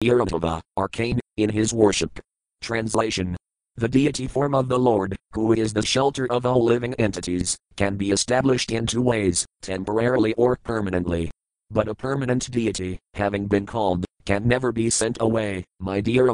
Irritava, arcane, in his worship. Translation The deity form of the Lord, who is the shelter of all living entities, can be established in two ways, temporarily or permanently. But a permanent deity, having been called, can never be sent away, my dear.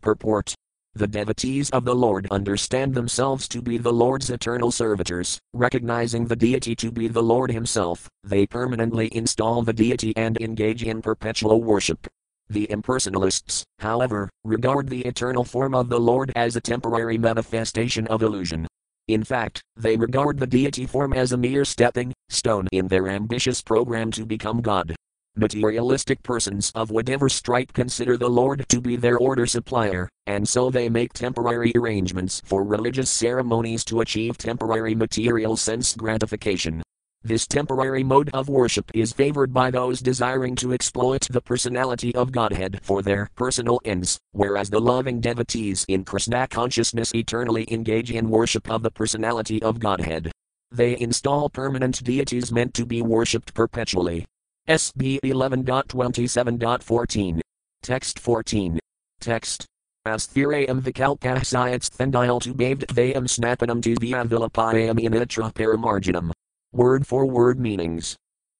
Purport the devotees of the Lord understand themselves to be the Lord's eternal servitors, recognizing the deity to be the Lord Himself, they permanently install the deity and engage in perpetual worship. The impersonalists, however, regard the eternal form of the Lord as a temporary manifestation of illusion. In fact, they regard the deity form as a mere stepping stone in their ambitious program to become God. Materialistic persons of whatever stripe consider the Lord to be their order supplier, and so they make temporary arrangements for religious ceremonies to achieve temporary material sense gratification. This temporary mode of worship is favored by those desiring to exploit the personality of Godhead for their personal ends, whereas the loving devotees in Krishna consciousness eternally engage in worship of the personality of Godhead. They install permanent deities meant to be worshipped perpetually. SB 11.27.14. Text 14. Text. Asthirayam vikalkahsyats thendile to baved thayam snapanam to viavilapayam initra paramarginum. Word for word meanings.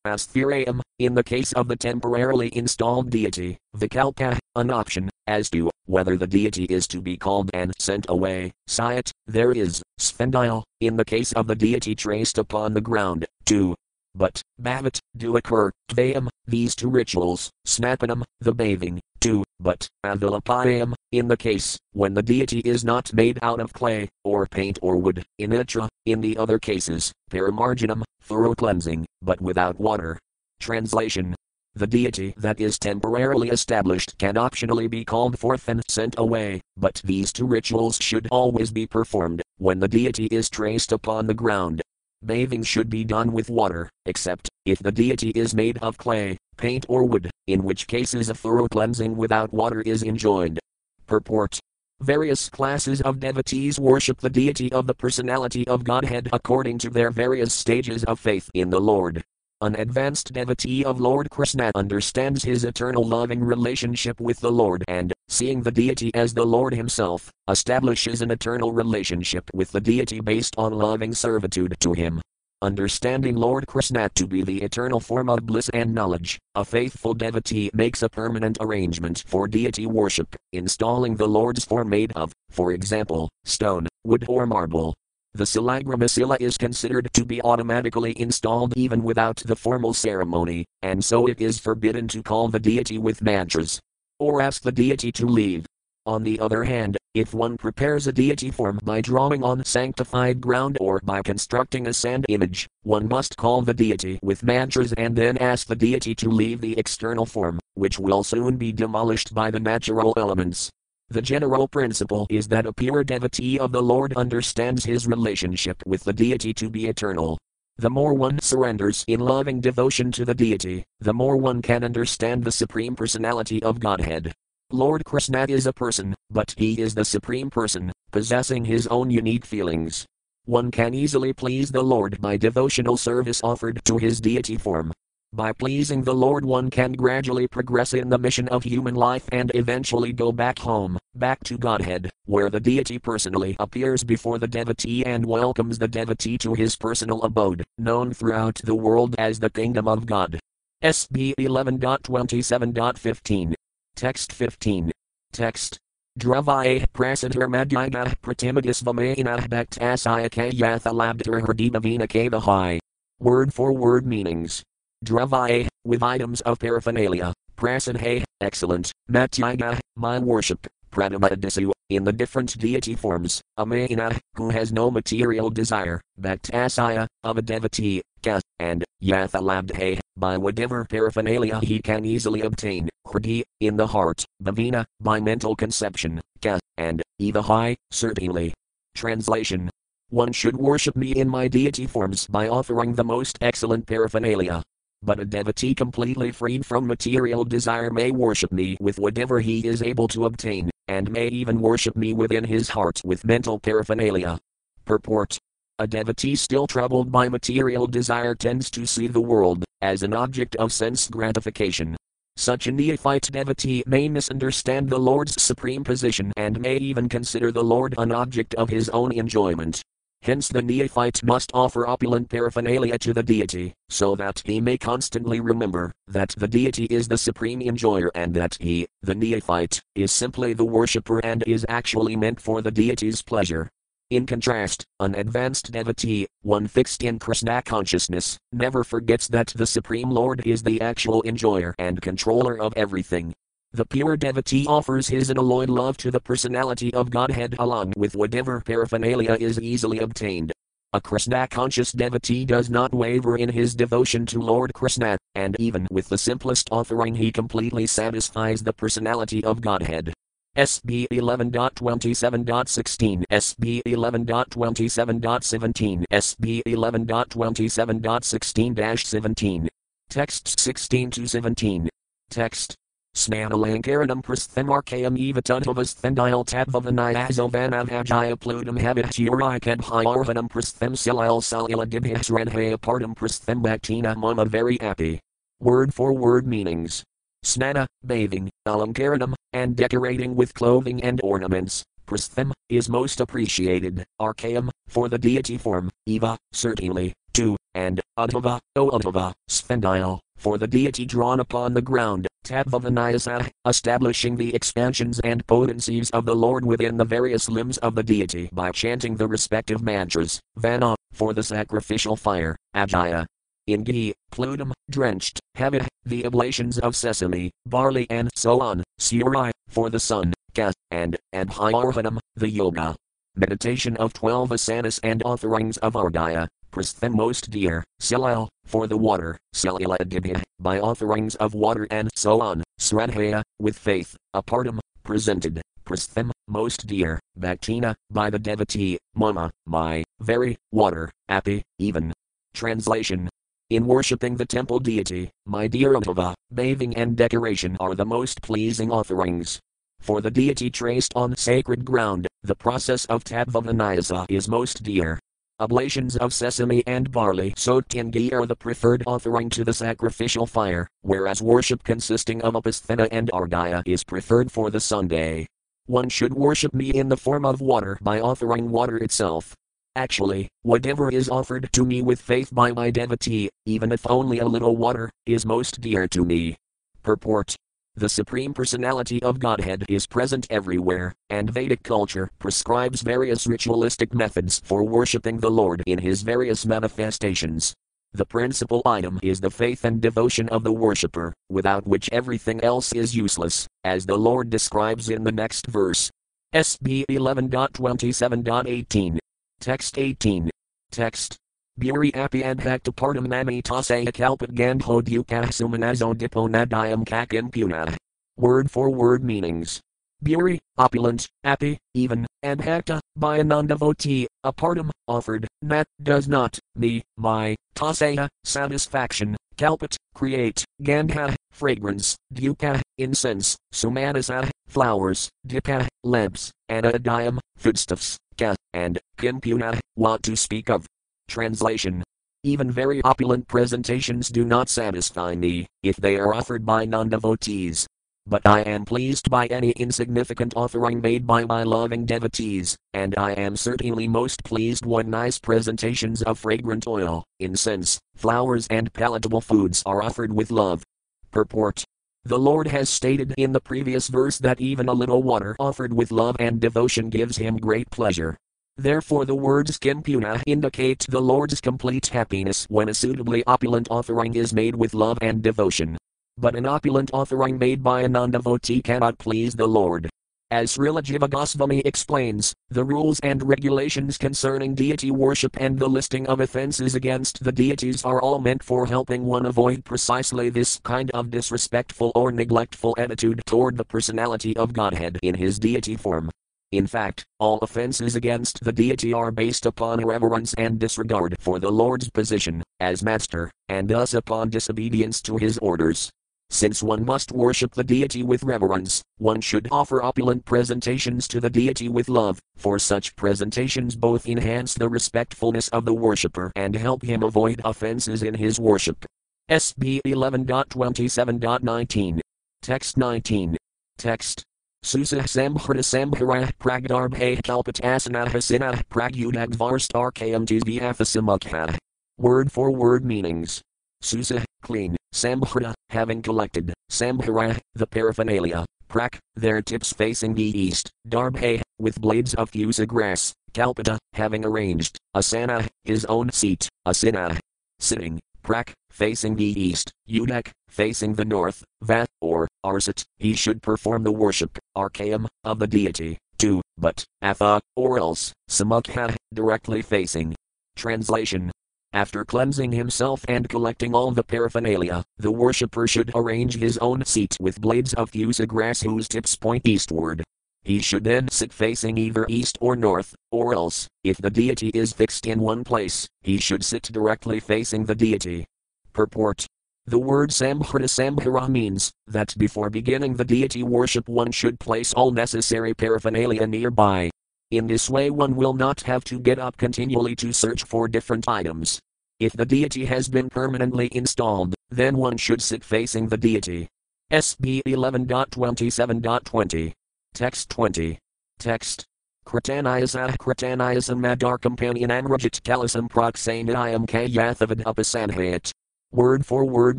Asthirayam, in the case of the temporarily installed deity, the vikalka, an option, as to whether the deity is to be called and sent away, Syat, there is, sphendile, in the case of the deity traced upon the ground, to but, Bhavat, do occur, Tvayam, these two rituals, Snapanam, the bathing, do, but, Avilapayam, in the case, when the deity is not made out of clay, or paint or wood, Initra, in the other cases, Paramarjanam, thorough cleansing, but without water. Translation the deity that is temporarily established can optionally be called forth and sent away, but these two rituals should always be performed when the deity is traced upon the ground. Bathing should be done with water, except if the deity is made of clay, paint, or wood, in which cases a thorough cleansing without water is enjoined. Purport Various classes of devotees worship the deity of the personality of Godhead according to their various stages of faith in the Lord. An advanced devotee of Lord Krishna understands his eternal loving relationship with the Lord and, seeing the deity as the Lord himself, establishes an eternal relationship with the deity based on loving servitude to him. Understanding Lord Krishna to be the eternal form of bliss and knowledge, a faithful devotee makes a permanent arrangement for deity worship, installing the Lord's form made of, for example, stone, wood, or marble, the Salagramasila is considered to be automatically installed even without the formal ceremony, and so it is forbidden to call the deity with mantras or ask the deity to leave. On the other hand, if one prepares a deity form by drawing on sanctified ground or by constructing a sand image, one must call the deity with mantras and then ask the deity to leave the external form, which will soon be demolished by the natural elements. The general principle is that a pure devotee of the Lord understands his relationship with the deity to be eternal. The more one surrenders in loving devotion to the deity, the more one can understand the Supreme Personality of Godhead. Lord Krishna is a person, but he is the Supreme Person, possessing his own unique feelings. One can easily please the Lord by devotional service offered to his deity form. By pleasing the Lord, one can gradually progress in the mission of human life and eventually go back home, back to Godhead, where the deity personally appears before the devotee and welcomes the devotee to his personal abode, known throughout the world as the Kingdom of God. SB 11.27.15. Text 15. Text. Dravae prasadir madhyaya pratimidis vamaina bhaktasaya kayatha labdhar hardibavina kavahai. Word for word meanings. Dravae, with items of paraphernalia, prasadhe, excellent, matyaga, my worship, pranamadisu, in the different deity forms, Amayana, who has no material desire, Bhaktasaya, of a devotee, Ka, and Yathalabdhe, by whatever paraphernalia he can easily obtain, Hrdi, in the heart, Bhavina, by mental conception, Ka, and Evahai, certainly. Translation One should worship me in my deity forms by offering the most excellent paraphernalia, but a devotee completely freed from material desire may worship me with whatever he is able to obtain, and may even worship me within his heart with mental paraphernalia. Purport A devotee still troubled by material desire tends to see the world as an object of sense gratification. Such a neophyte devotee may misunderstand the Lord's supreme position and may even consider the Lord an object of his own enjoyment. Hence the neophyte must offer opulent paraphernalia to the deity, so that he may constantly remember that the deity is the supreme enjoyer and that he, the neophyte, is simply the worshipper and is actually meant for the deity's pleasure. In contrast, an advanced devotee, one fixed in Krishna consciousness, never forgets that the Supreme Lord is the actual enjoyer and controller of everything, the pure devotee offers his unalloyed love to the personality of Godhead along with whatever paraphernalia is easily obtained. A Krishna conscious devotee does not waver in his devotion to Lord Krishna, and even with the simplest offering he completely satisfies the personality of Godhead. SB 11.27.16 SB 11.27.17 SB 11.27.16 17 Texts 16 to 17 Text Snanalankaranam prasthamarkayam evatudhavas thendile tadvavanayazovanavhajaya plutam habiturikedhyarvanam prastham silil salila dibhasredhaya partam prastham bhaktina mama very happy. Word for word meanings. Snana, bathing, alankaranam, and decorating with clothing and ornaments. Prastham, is most appreciated, archaeum, for the deity form, eva, certainly, two, and, uddhava, o uddhava, sphendile, for the deity drawn upon the ground, Tadvavanayasa, ah, establishing the expansions and potencies of the Lord within the various limbs of the deity by chanting the respective mantras, Vana, for the sacrificial fire, Ajaya. In ghee, plutum, drenched, Havit, the oblations of sesame, barley and so on, Surai, for the sun, Ka, and, and the yoga. Meditation of twelve asanas and offerings of Arghya, Prasthan most dear, Silal, for the water, Saliladibya, by offerings of water and so on, Sradhaya, with faith, Apartam, presented, Prastham, most dear, Bhaktina, by the devotee, Mama, my, very, water, Api, even. Translation in worshipping the temple deity, my dear Uddhava, bathing and decoration are the most pleasing offerings. For the deity traced on sacred ground, the process of Tadvavanayasa is most dear, Oblations of sesame and barley soaked in ghee are the preferred offering to the sacrificial fire, whereas worship consisting of upasthana and arghya is preferred for the Sunday. One should worship me in the form of water by offering water itself. Actually, whatever is offered to me with faith by my devotee, even if only a little water, is most dear to me. Purport the Supreme Personality of Godhead is present everywhere, and Vedic culture prescribes various ritualistic methods for worshipping the Lord in his various manifestations. The principal item is the faith and devotion of the worshipper, without which everything else is useless, as the Lord describes in the next verse. SB 11.27.18. Text 18. Text Buri api adhaktapartam nami tasaya kalpat gandho dukah sumanazo diponadayam kakin puna. Word for word meanings. Buri, opulent, api, even, and hacta, by a non-devotee, apartam, offered, nat, does not, me, my, tasaya, satisfaction, kalpat, create, gandha, fragrance, duka, incense, sumanasa, flowers, dipa, lamps, anadayam, foodstuffs, ka, and, kimpuna, what to speak of. Translation Even very opulent presentations do not satisfy me, if they are offered by non devotees. But I am pleased by any insignificant offering made by my loving devotees, and I am certainly most pleased when nice presentations of fragrant oil, incense, flowers, and palatable foods are offered with love. Purport the Lord has stated in the previous verse that even a little water offered with love and devotion gives him great pleasure. Therefore, the words kimpuna indicate the Lord's complete happiness when a suitably opulent offering is made with love and devotion. But an opulent offering made by a non devotee cannot please the Lord. As Srila Jiva Goswami explains, the rules and regulations concerning deity worship and the listing of offenses against the deities are all meant for helping one avoid precisely this kind of disrespectful or neglectful attitude toward the personality of Godhead in his deity form. In fact, all offenses against the deity are based upon irreverence and disregard for the Lord's position as master, and thus upon disobedience to his orders. Since one must worship the deity with reverence, one should offer opulent presentations to the deity with love, for such presentations both enhance the respectfulness of the worshipper and help him avoid offenses in his worship. SB 11.27.19 Text 19. Text. Susah samhrita samhara pragdarbhe kalpatasana hasina pragyudagvarstarkayam tuvyafasamukha. Word for word meanings. Susa, clean, samhrita, having collected, samhara, the paraphernalia, prak, their tips facing the east, darbhe, with blades of kusa grass, kalpata, having arranged, asana, his own seat, asina, sitting, prak, facing the east, udak, facing the north, vat, or, arsat, he should perform the worship, archaeum, of the deity, to, but, atha, or else, samukha, directly facing. Translation after cleansing himself and collecting all the paraphernalia, the worshipper should arrange his own seat with blades of kusa grass whose tips point eastward. He should then sit facing either east or north, or else, if the deity is fixed in one place, he should sit directly facing the deity. Purport The word Samhrita Samhara means that before beginning the deity worship, one should place all necessary paraphernalia nearby. In this way, one will not have to get up continually to search for different items. If the deity has been permanently installed, then one should sit facing the deity. SB 11.27.20. Text 20. Text. Krataniasa Krataniasam Madar Companion Anrajit Kalasam Proxanayam Kayathavad Upasanhayat. Word for word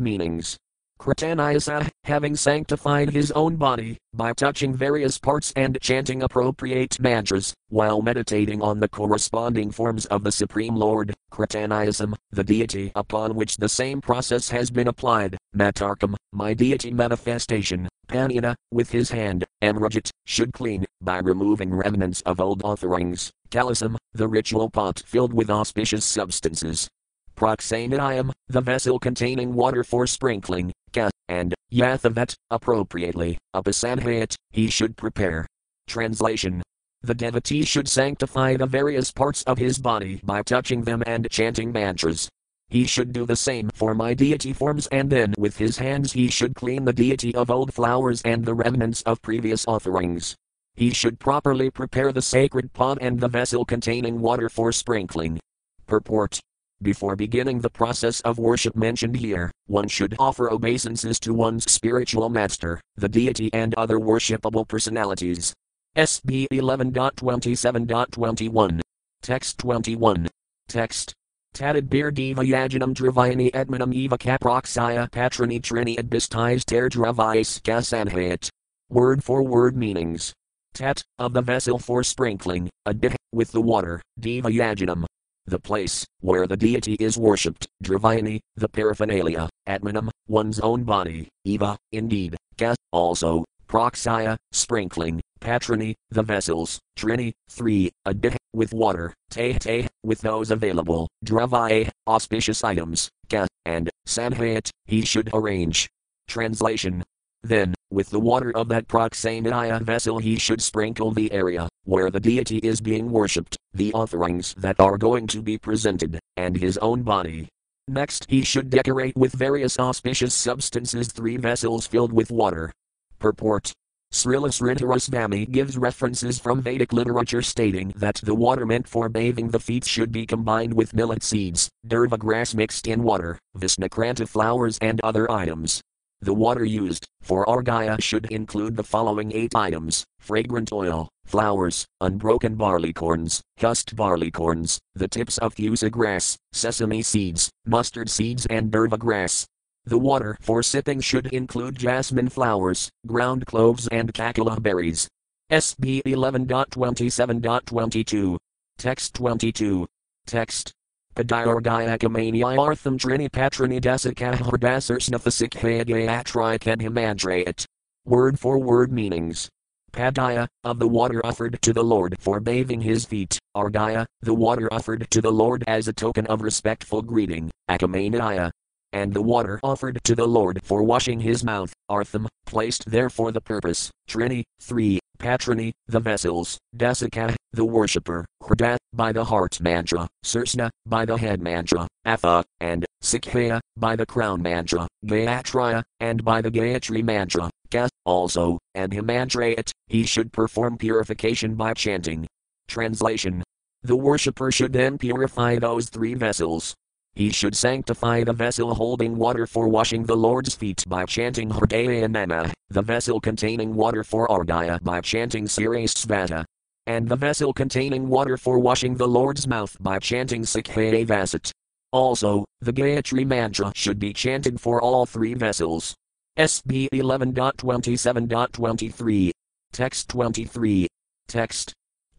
meanings. Krataniasa, having sanctified his own body, by touching various parts and chanting appropriate mantras, while meditating on the corresponding forms of the Supreme Lord, Krataniasam, the deity upon which the same process has been applied, Matarkam, my deity manifestation, Panina, with his hand, Amrajit, should clean, by removing remnants of old offerings, Kalasam, the ritual pot filled with auspicious substances, Proxanayam, the vessel containing water for sprinkling, ka, and Yathavat, appropriately, Upasanhayat, he should prepare. Translation The devotee should sanctify the various parts of his body by touching them and chanting mantras. He should do the same for my deity forms and then with his hands he should clean the deity of old flowers and the remnants of previous offerings. He should properly prepare the sacred pot and the vessel containing water for sprinkling. Purport before beginning the process of worship mentioned here, one should offer obeisances to one's spiritual master, the deity, and other worshipable personalities. SB 11.27.21. Text 21. Text. Tadadbir diva yajanam dravayani edmanam eva kaproxia patroni trini adbistis ter dravais kasanhayat. Word for word meanings. Tat, of the vessel for sprinkling, adbih, with the water, diva yajanam, the place where the deity is worshipped, Dravayani, the paraphernalia, Atmanam, one's own body, Eva, indeed, Kas, also, Proxia, sprinkling, Patroni, the vessels, Trini, three, Adbih, with water, Te with those available, Dravae, auspicious items, Kas, and Sanhayat, he should arrange. Translation Then, with the water of that proxenaya vessel he should sprinkle the area where the deity is being worshipped, the offerings that are going to be presented, and his own body. Next, he should decorate with various auspicious substances three vessels filled with water. Purport Srila Sridharasvami gives references from Vedic literature stating that the water meant for bathing the feet should be combined with millet seeds, durva grass mixed in water, Visnukranta flowers, and other items. The water used for arghya should include the following eight items fragrant oil, flowers, unbroken barley corns, husked barley corns, the tips of kusa grass, sesame seeds, mustard seeds, and durva grass. The water for sipping should include jasmine flowers, ground cloves, and kakula berries. SB 11.27.22. Text 22. Text Padiorgyakamaniartham trini patroni desikahardasarsnathasikhayagayatrikanhimadrayat. Word for word meanings. Padaya, of the water offered to the Lord for bathing his feet, Argaya, the water offered to the Lord as a token of respectful greeting, Akamanaya, and the water offered to the Lord for washing his mouth, Artham, placed there for the purpose, Trini, 3, Patroni, the vessels, Dasika, the worshipper, Hridat, by the heart mantra, Sursna, by the head mantra, Atha, and Sikhaya, by the crown mantra, Gayatriya, and by the Gayatri mantra, Ka, also, and Himandrayat, he should perform purification by chanting. Translation The worshipper should then purify those three vessels. He should sanctify the vessel holding water for washing the Lord's feet by chanting Hridaya Nama, the vessel containing water for Ardaya by chanting Sirasvata, and the vessel containing water for washing the Lord's mouth by chanting Sikhe Vasat. Also, the Gayatri mantra should be chanted for all three vessels. SB 11.27.23. Text 23. Text.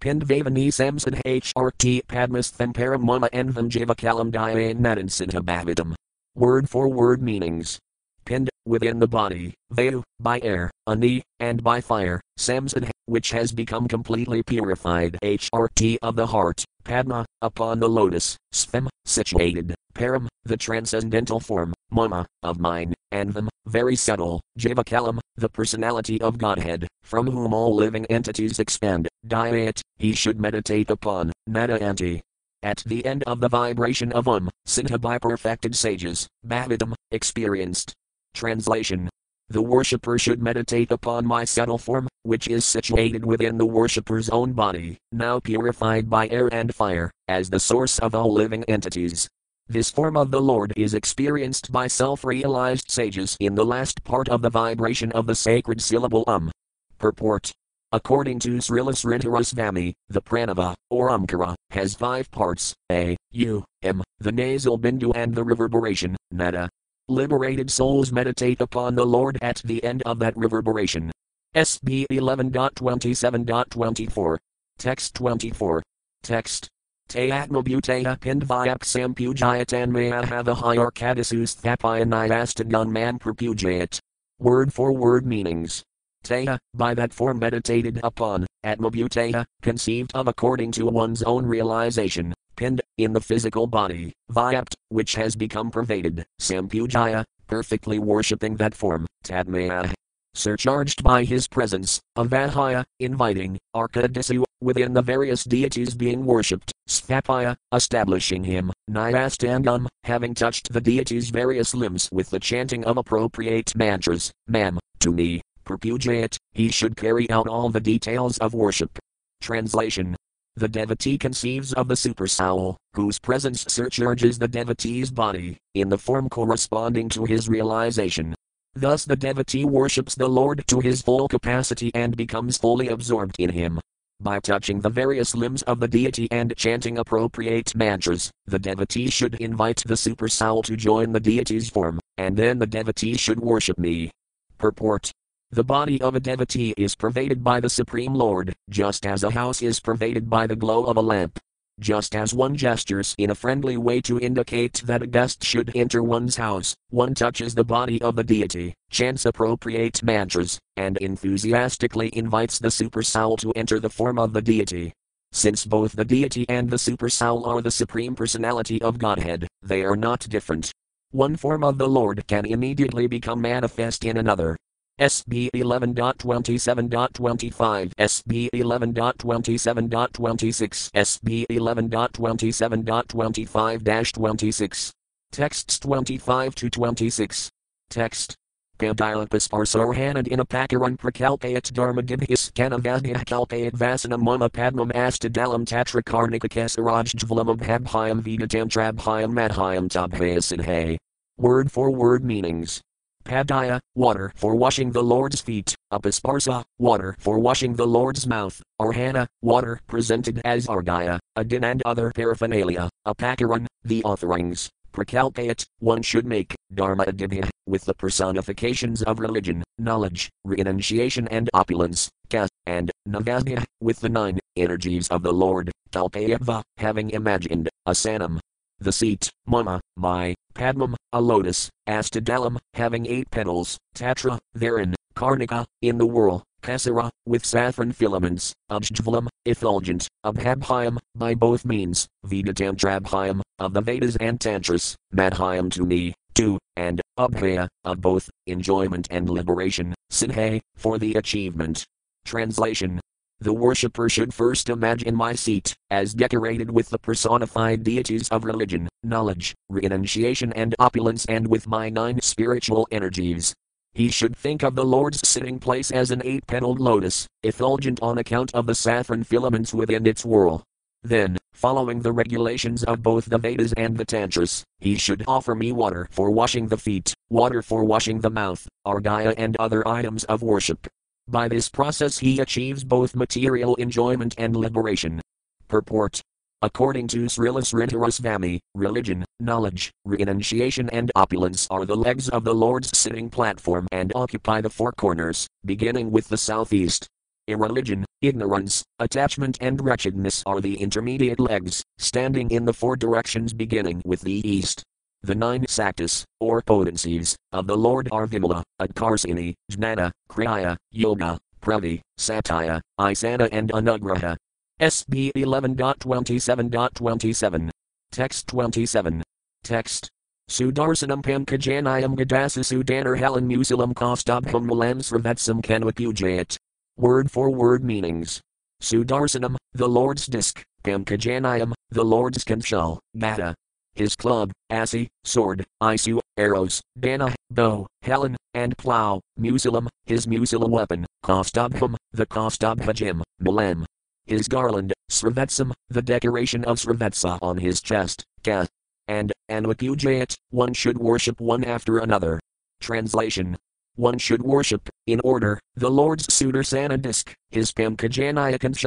Pindvavani Samson HRT Padmastham Paramama Envam Javakalam Dyan Nadansiddha Word for word meanings. Pind, within the body, Vayu, by air, Ani, and by fire, Samson, which has become completely purified HRT of the heart, Padma, upon the lotus, Spham, situated, Param, the transcendental form, Mama, of mine, and them, very subtle, Javakalam, the personality of Godhead, from whom all living entities expand, Diet, he should meditate upon, Nada. At the end of the vibration of Um, Siddha by perfected sages, Bhavidam, experienced. Translation the worshipper should meditate upon my subtle form, which is situated within the worshipper's own body, now purified by air and fire, as the source of all living entities. This form of the Lord is experienced by self realized sages in the last part of the vibration of the sacred syllable Um. Purport According to Srila Sridharasvami, the pranava, or omkara, has five parts A, U, M, the nasal bindu and the reverberation, nada. Liberated souls meditate upon the Lord at the end of that reverberation. SB 11.27.24. Text 24. Text. Te atmabuteya pindvayak sampujayatan mayahavahyarkadasus thapayanayastadun man perpujayat. Word for word meanings. Teya, by that form meditated upon, atmabuteya, conceived of according to one's own realization, pinned, in the physical body, vyapt, which has become pervaded, sampujaya, perfectly worshipping that form, tadmaya. Surcharged by his presence, avahaya, inviting, arkadisu, within the various deities being worshipped, sthapaya, establishing him, nyastangam, umm, having touched the deity's various limbs with the chanting of appropriate mantras, mam, to me, perpujayat, he should carry out all the details of worship. Translation the devotee conceives of the supersoul, whose presence surcharges the devotee's body, in the form corresponding to his realization. Thus the devotee worships the Lord to his full capacity and becomes fully absorbed in him. By touching the various limbs of the deity and chanting appropriate mantras, the devotee should invite the supersoul to join the deity's form, and then the devotee should worship me. Purport the body of a devotee is pervaded by the Supreme Lord, just as a house is pervaded by the glow of a lamp. Just as one gestures in a friendly way to indicate that a guest should enter one's house, one touches the body of the deity, chants appropriate mantras, and enthusiastically invites the super soul to enter the form of the deity. Since both the deity and the super soul are the supreme personality of Godhead, they are not different. One form of the Lord can immediately become manifest in another, SB 11.27.25, SB 11.27.26, SB 11.27.25-26. Texts 25 to 26. Text. Kadilapus Arsorhanad in a Pakaran Prakalpayat Dharmadibhis Kanavadhyah Kalpayat Vasana Mama Padmam Astadalam Tatrakarnika Kesaraj Habhyam Vigatam Trabhyam Madhyam Tabhayasidhe. Word for word meanings. Padaya, water for washing the Lord's feet, Upasparsa, water for washing the Lord's mouth, Arhana, water presented as Arghya, Adin and other paraphernalia, Apakaran, the offerings, Prakalpayat, one should make, Dharma Adibhya, with the personifications of religion, knowledge, renunciation and opulence, Kas, and Navadhya, with the nine energies of the Lord, Kalpayatva, having imagined, Asanam, the seat, Mama, my, Padmam, a lotus, Astadalam, having eight petals, Tatra, therein, Karnika, in the whirl, Kasara, with saffron filaments, Ujjvalam, effulgent, Abhabhyam, by both means, Vedatantrabhyam, of the Vedas and Tantras, Madhyam to me, too, and, Abhaya, of both, enjoyment and liberation, Sinhe, for the achievement. Translation the worshipper should first imagine my seat, as decorated with the personified deities of religion, knowledge, renunciation, and opulence, and with my nine spiritual energies. He should think of the Lord's sitting place as an eight petaled lotus, effulgent on account of the saffron filaments within its whorl. Then, following the regulations of both the Vedas and the Tantras, he should offer me water for washing the feet, water for washing the mouth, arghya and other items of worship. By this process he achieves both material enjoyment and liberation. Purport According to Srila Sridharasvami, religion, knowledge, renunciation, and opulence are the legs of the Lord's sitting platform and occupy the four corners, beginning with the southeast. Irreligion, ignorance, attachment, and wretchedness are the intermediate legs, standing in the four directions beginning with the east. The nine saktis, or potencies, of the Lord are Vimala, Adkarsini, Jnana, Kriya, Yoga, Pravi, Satya, Isana, and Anugraha. SB 11.27.27. Text 27. Text. Sudarsanam Pankajanayam Gadasa Sudanar Halan Musalam Kostabham Malam Srivatsam Kanwapujayat. Word for word meanings. Sudarsanam, the Lord's disc, Pankajanayam, the Lord's conchal, Gata. His club, Asi, sword, Isu, arrows, Dana, bow, Helen, and plow, Musalam, his musula weapon, Kostabham, the Kostabhajim, Malam, his garland, Srivatsam, the decoration of Srivatsa on his chest, Ka. And, Anvapujayat, one should worship one after another. Translation One should worship, in order, the Lord's Sudarsana disc, his Pankajanayak and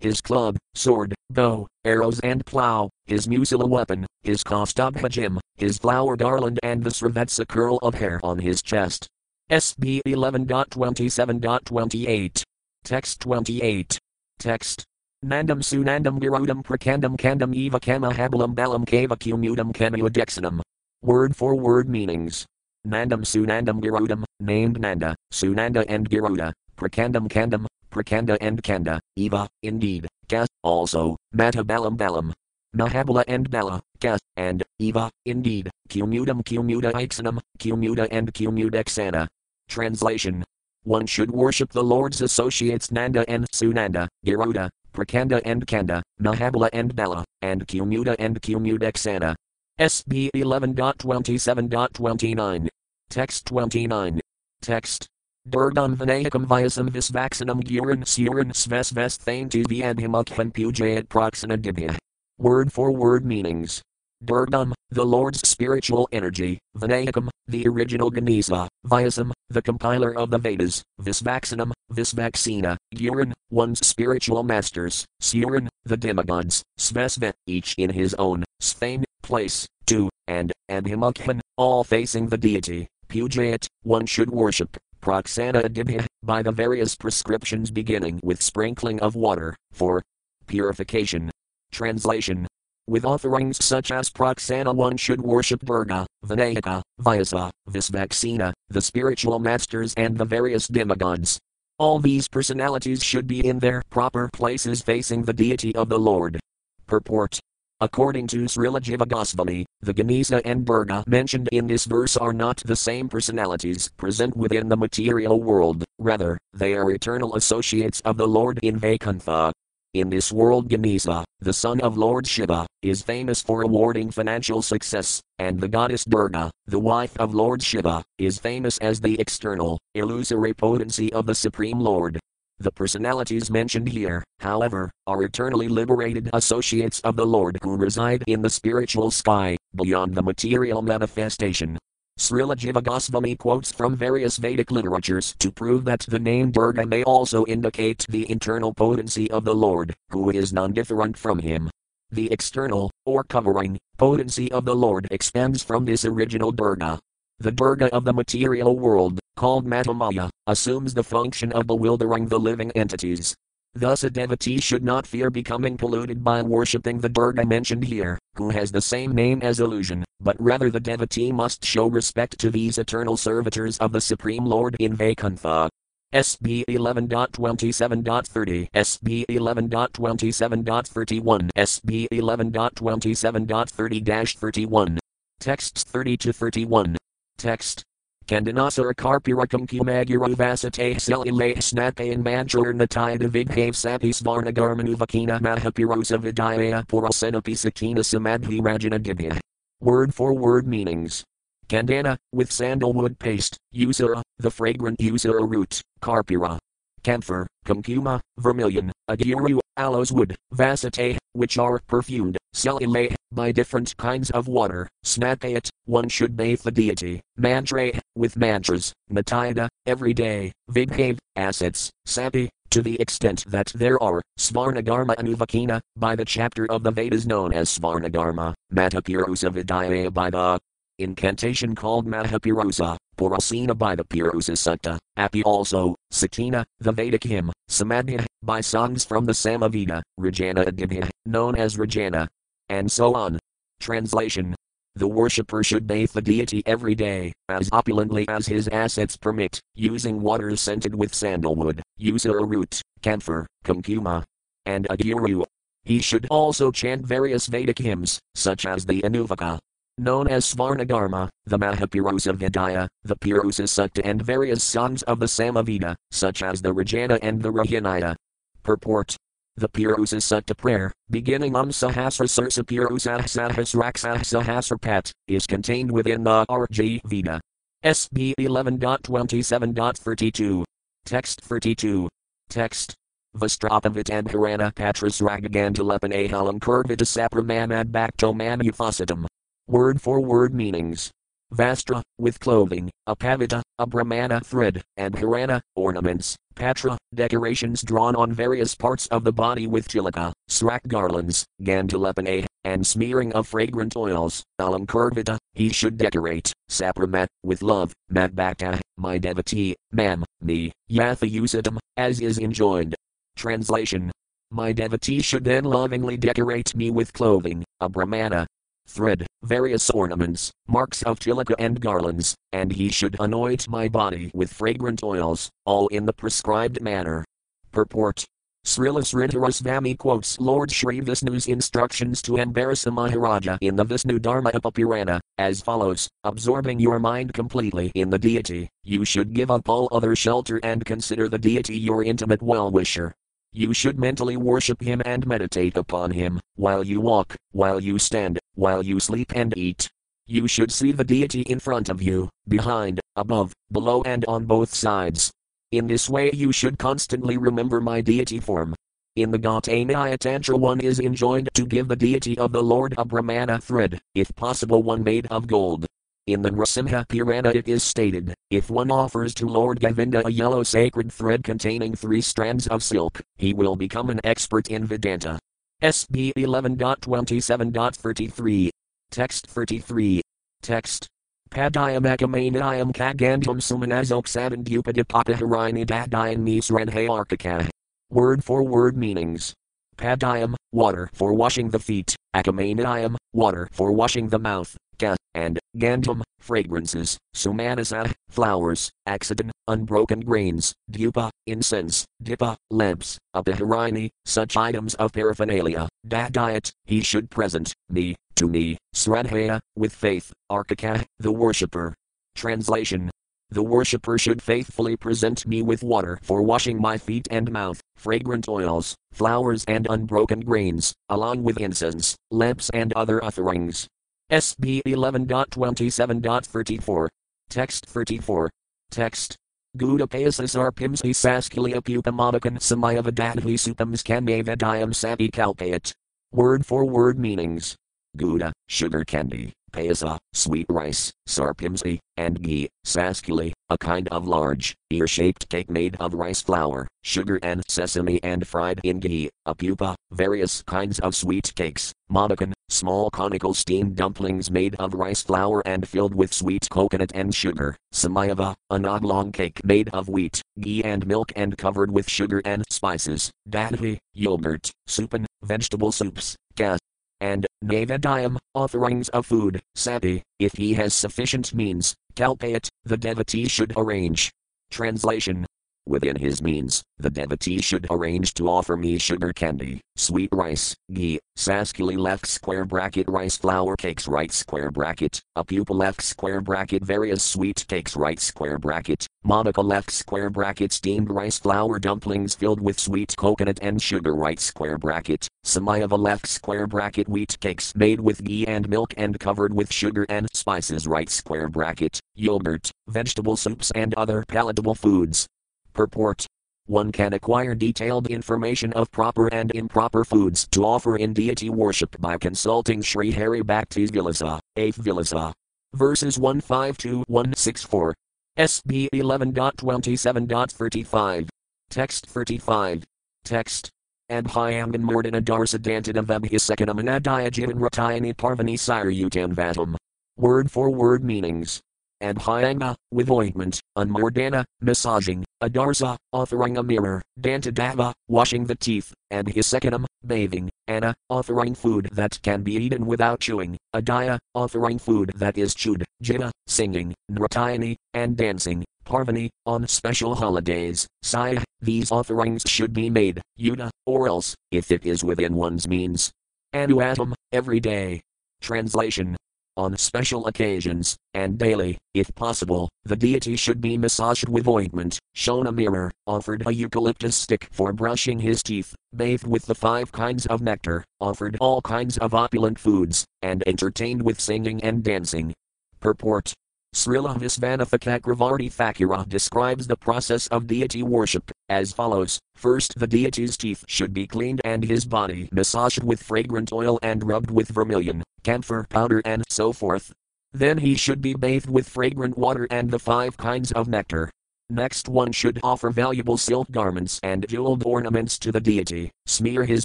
his club, sword, bow, arrows and plow, his musula weapon, his Kostabhajim, his flower garland and the Srivatsa curl of hair on his chest. SB 11.27.28. Text 28. Text. Nandam sunandam girudam prakandam kandam eva kama habalam balam kava cumudam kamayudexanam. Word for word meanings. Nandam sunandam girudam, named Nanda, Sunanda and Giruda, prakandam kandam, prakanda and kanda, eva, indeed, kas, also, mahabalam balam. Mahabala and Bala, kas, and, eva, indeed, cumudam cumuda ixanam, cumuda and cumudexana. Translation one should worship the Lord's associates Nanda and Sunanda, Garuda, Prakanda and Kanda, Mahabala and Bala, and Kumuda and Kumudexana. SB 11.27.29. Text 29. Text. Durgam Vinayakam Vyasam Visvaxanam Guran Suran Svesvest Thane to Vyadhimakhan Pujayat Proxana Dibya. Word for word meanings. Durgam, the Lord's spiritual energy, Vinayakam, the original Ganesha, Vyasam, the compiler of the Vedas, Visvaxanam, Visvaxina, Guran, one's spiritual masters, Suran, the demigods, Svesva, each in his own, Sthane, place, to, and, and Himukhan, all facing the deity, Pujayat, one should worship, Proxana by the various prescriptions beginning with sprinkling of water, for purification. Translation with offerings such as Praksana one should worship Durga, Vinayaka, Vyasa, Visvaksina, the spiritual masters and the various demigods. All these personalities should be in their proper places facing the deity of the Lord. Purport According to Srila Jiva Goswami, the Ganesa and Durga mentioned in this verse are not the same personalities present within the material world, rather, they are eternal associates of the Lord in Vaikuntha. In this world, Ganesa, the son of Lord Shiva, is famous for awarding financial success, and the goddess Durga, the wife of Lord Shiva, is famous as the external, illusory potency of the Supreme Lord. The personalities mentioned here, however, are eternally liberated associates of the Lord who reside in the spiritual sky, beyond the material manifestation. Srila Jiva Goswami quotes from various Vedic literatures to prove that the name Durga may also indicate the internal potency of the Lord, who is non different from him. The external, or covering, potency of the Lord expands from this original Durga. The Durga of the material world, called Mahamaya, assumes the function of bewildering the living entities, Thus, a devotee should not fear becoming polluted by worshipping the Durga mentioned here, who has the same name as illusion, but rather the devotee must show respect to these eternal servitors of the Supreme Lord in Vaikuntha. SB 11.27.30, SB 11.27.31, SB 11.27.30 31. Texts 30 to 31. Text Kandanasar karpirakam kumagiruvasate selile snapayan manjur natayada vidhave sapis varnagarmanuvakina mahapirosa vidaya purasenapi sakina samadhi rajana dibya. Word for word meanings. Kandana, with sandalwood paste, usura, the fragrant usura root, karpira. Camphor, kumkuma, vermilion, aguru, aloes wood, vasate, which are perfumed, cellulae, by different kinds of water, snapayat, one should bathe the deity, mantra, with mantras, matayada, every day, vibhave, assets, sapi, to the extent that there are, Svarnagarma Anuvakina, by the chapter of the Vedas known as Svarnagarma, Mahapurusa Vidya by the incantation called Mahapurusa, Purasena by the Purusa Api also, Satina, the Vedic hymn, Samadhi, by songs from the Samaveda, Rajana Adibhya, known as Rajana, and so on. Translation the worshipper should bathe the deity every day, as opulently as his assets permit, using water scented with sandalwood, usura root, camphor, kumkuma, and aguru. He should also chant various Vedic hymns, such as the Anuvaka, known as Svarnagarma, the Mahapurusa Vidya, the Purusa Sukta, and various songs of the Samaveda, such as the Rajana and the Rahanaya. Purport the Purusa Sukta prayer, beginning Om Sahasra Sursa Purusa Sahasraksah Sahasrapat, is contained within the RG Veda. SB 11.27.32. Text 32. Text. Vastrapavit and Harana Patras Ragagandalepane Halam Kurvita Sapramamad Bhakto Manufasitam. Word for word meanings. Vastra, with clothing, Apavita, a brahmana thread, and Harana, ornaments, Patra, decorations drawn on various parts of the body with tilaka, srak garlands, gandalepane, and smearing of fragrant oils, alam kurvita, he should decorate, sapramat, with love, madbhakta, my devotee, mam, me, yatha as is enjoined. Translation. My devotee should then lovingly decorate me with clothing, a brahmana, thread, various ornaments, marks of tilaka and garlands, and he should anoint my body with fragrant oils, all in the prescribed manner. Purport Srila Sridharasvami quotes Lord Sri Vishnu's instructions to Ambarisa Maharaja in the Vishnu Dharma Purana, as follows Absorbing your mind completely in the deity, you should give up all other shelter and consider the deity your intimate well wisher. You should mentally worship him and meditate upon him, while you walk, while you stand, while you sleep and eat. You should see the deity in front of you, behind, above, below, and on both sides. In this way, you should constantly remember my deity form. In the Gautamiya Tantra, one is enjoined to give the deity of the Lord a Brahmana thread, if possible, one made of gold. In the Rasimha Purana it is stated, if one offers to Lord Govinda a yellow sacred thread containing three strands of silk, he will become an expert in Vedanta. SB 11.27.33. Text 33. Text. Padayamakamaniam kagandam sumanazok savandupadipataharini dadayan misranhayarkaka. Word for word meanings. Padayam, water for washing the feet, akamanayam, water for washing the mouth, ka, and gandham, fragrances, sumanasa, flowers, accident, unbroken grains, dupa, incense, dipa, lamps, apaharini, such items of paraphernalia, da diet, he should present, me, to me, sradhaya, with faith, arkaka, the worshipper. Translation the worshipper should faithfully present me with water for washing my feet and mouth, fragrant oils, flowers, and unbroken grains, along with incense, lamps, and other offerings. SB 11.27.34. Text 34. Text. Gudapayasas arpimsi saskilia pupamadakan samayavadadhi supams kamavadayam sapi kalpayat. Word for word meanings. Gouda, sugar candy, payasa, sweet rice, sarpimsi, and ghee, saskuli, a kind of large, ear-shaped cake made of rice flour, sugar and sesame and fried in ghee, a pupa, various kinds of sweet cakes, modakan, small conical steamed dumplings made of rice flour and filled with sweet coconut and sugar, samayava, an oblong cake made of wheat, ghee and milk and covered with sugar and spices, dadhi, yogurt, soupan, vegetable soups, gas, and Navadayam, offerings of food, Sati, if he has sufficient means, Kalpayat, the devotee should arrange. Translation Within his means, the devotee should arrange to offer me sugar candy, sweet rice, ghee, saskuli left square bracket rice flour cakes right square bracket, a pupa left square bracket various sweet cakes right square bracket, monica left square bracket steamed rice flour dumplings filled with sweet coconut and sugar right square bracket, samayava left square bracket wheat cakes made with ghee and milk and covered with sugar and spices right square bracket, yogurt, vegetable soups and other palatable foods Purport one can acquire detailed information of proper and improper foods to offer in deity worship by consulting Sri Hari Bhakti's Vilasa, 8th Vilasa. Verses 152 164. SB 11.27.35. Text 35. Text. Abhyangan Mordana Darsadantana Vabhisakanamana Jivan Ratayani Parvani Sayutan Vatam. Word for word meanings. Abhyanga, with ointment, unmordana, massaging, adarsa, offering a mirror, dantadava, washing the teeth, and hisekanam, bathing, anna, offering food that can be eaten without chewing, adaya, offering food that is chewed, jita, singing, nratayani, and dancing, parvani, on special holidays, saya, these offerings should be made, yuda, or else, if it is within one's means. Anuatam, every day. Translation on special occasions, and daily, if possible, the deity should be massaged with ointment, shown a mirror, offered a eucalyptus stick for brushing his teeth, bathed with the five kinds of nectar, offered all kinds of opulent foods, and entertained with singing and dancing. Purport Srila Visvanatha Visvanathakakravarti Thakura describes the process of deity worship as follows First, the deity's teeth should be cleaned and his body massaged with fragrant oil and rubbed with vermilion, camphor powder, and so forth. Then he should be bathed with fragrant water and the five kinds of nectar. Next, one should offer valuable silk garments and jeweled ornaments to the deity, smear his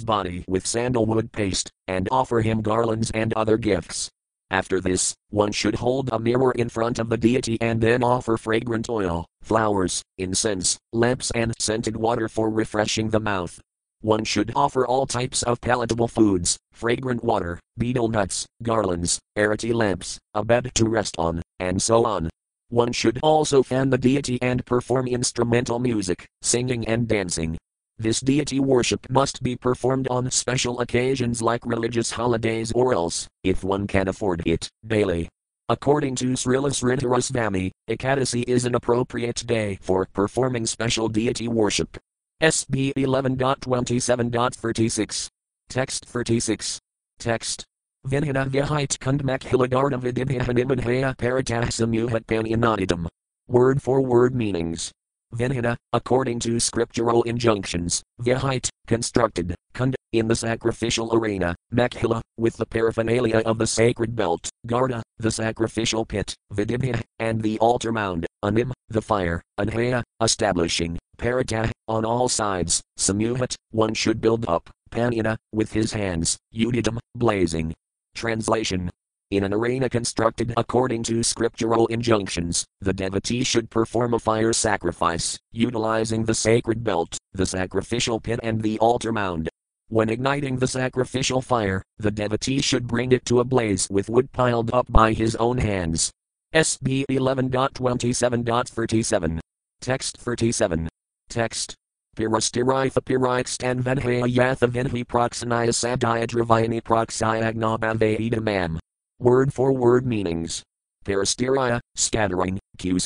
body with sandalwood paste, and offer him garlands and other gifts. After this, one should hold a mirror in front of the deity and then offer fragrant oil, flowers, incense, lamps, and scented water for refreshing the mouth. One should offer all types of palatable foods, fragrant water, betel nuts, garlands, arati lamps, a bed to rest on, and so on. One should also fan the deity and perform instrumental music, singing and dancing. This deity worship must be performed on special occasions like religious holidays or else, if one can afford it, daily. According to Srila Sridharasvami, Ekadasi is an appropriate day for performing special deity worship. SB 11.27.36. Text 36. Text. Vinhana Vyahit Kundmak Hiladarna Vidibhahanibadhaya Paratahsamuhat Panyanadidam. Word for word meanings. Vinhana, according to scriptural injunctions, Vyahite, constructed, Kund, in the sacrificial arena, Makhila, with the paraphernalia of the sacred belt, Garda, the sacrificial pit, Vidibha, and the altar mound, Anim, the fire, Anhaya, establishing, Paratah, on all sides, Samuhat, one should build up, Panina, with his hands, Udidam, blazing. Translation in an arena constructed according to scriptural injunctions, the devotee should perform a fire sacrifice, utilizing the sacred belt, the sacrificial pit, and the altar mound. When igniting the sacrificial fire, the devotee should bring it to a blaze with wood piled up by his own hands. SB 11.27.37. Text 37. Text. Pirastiritha pirixtan venhaya yatha venhi proxanaya sadaya dravayani proxyagnabhavayidamam. Word for word meanings. Parasteria, scattering,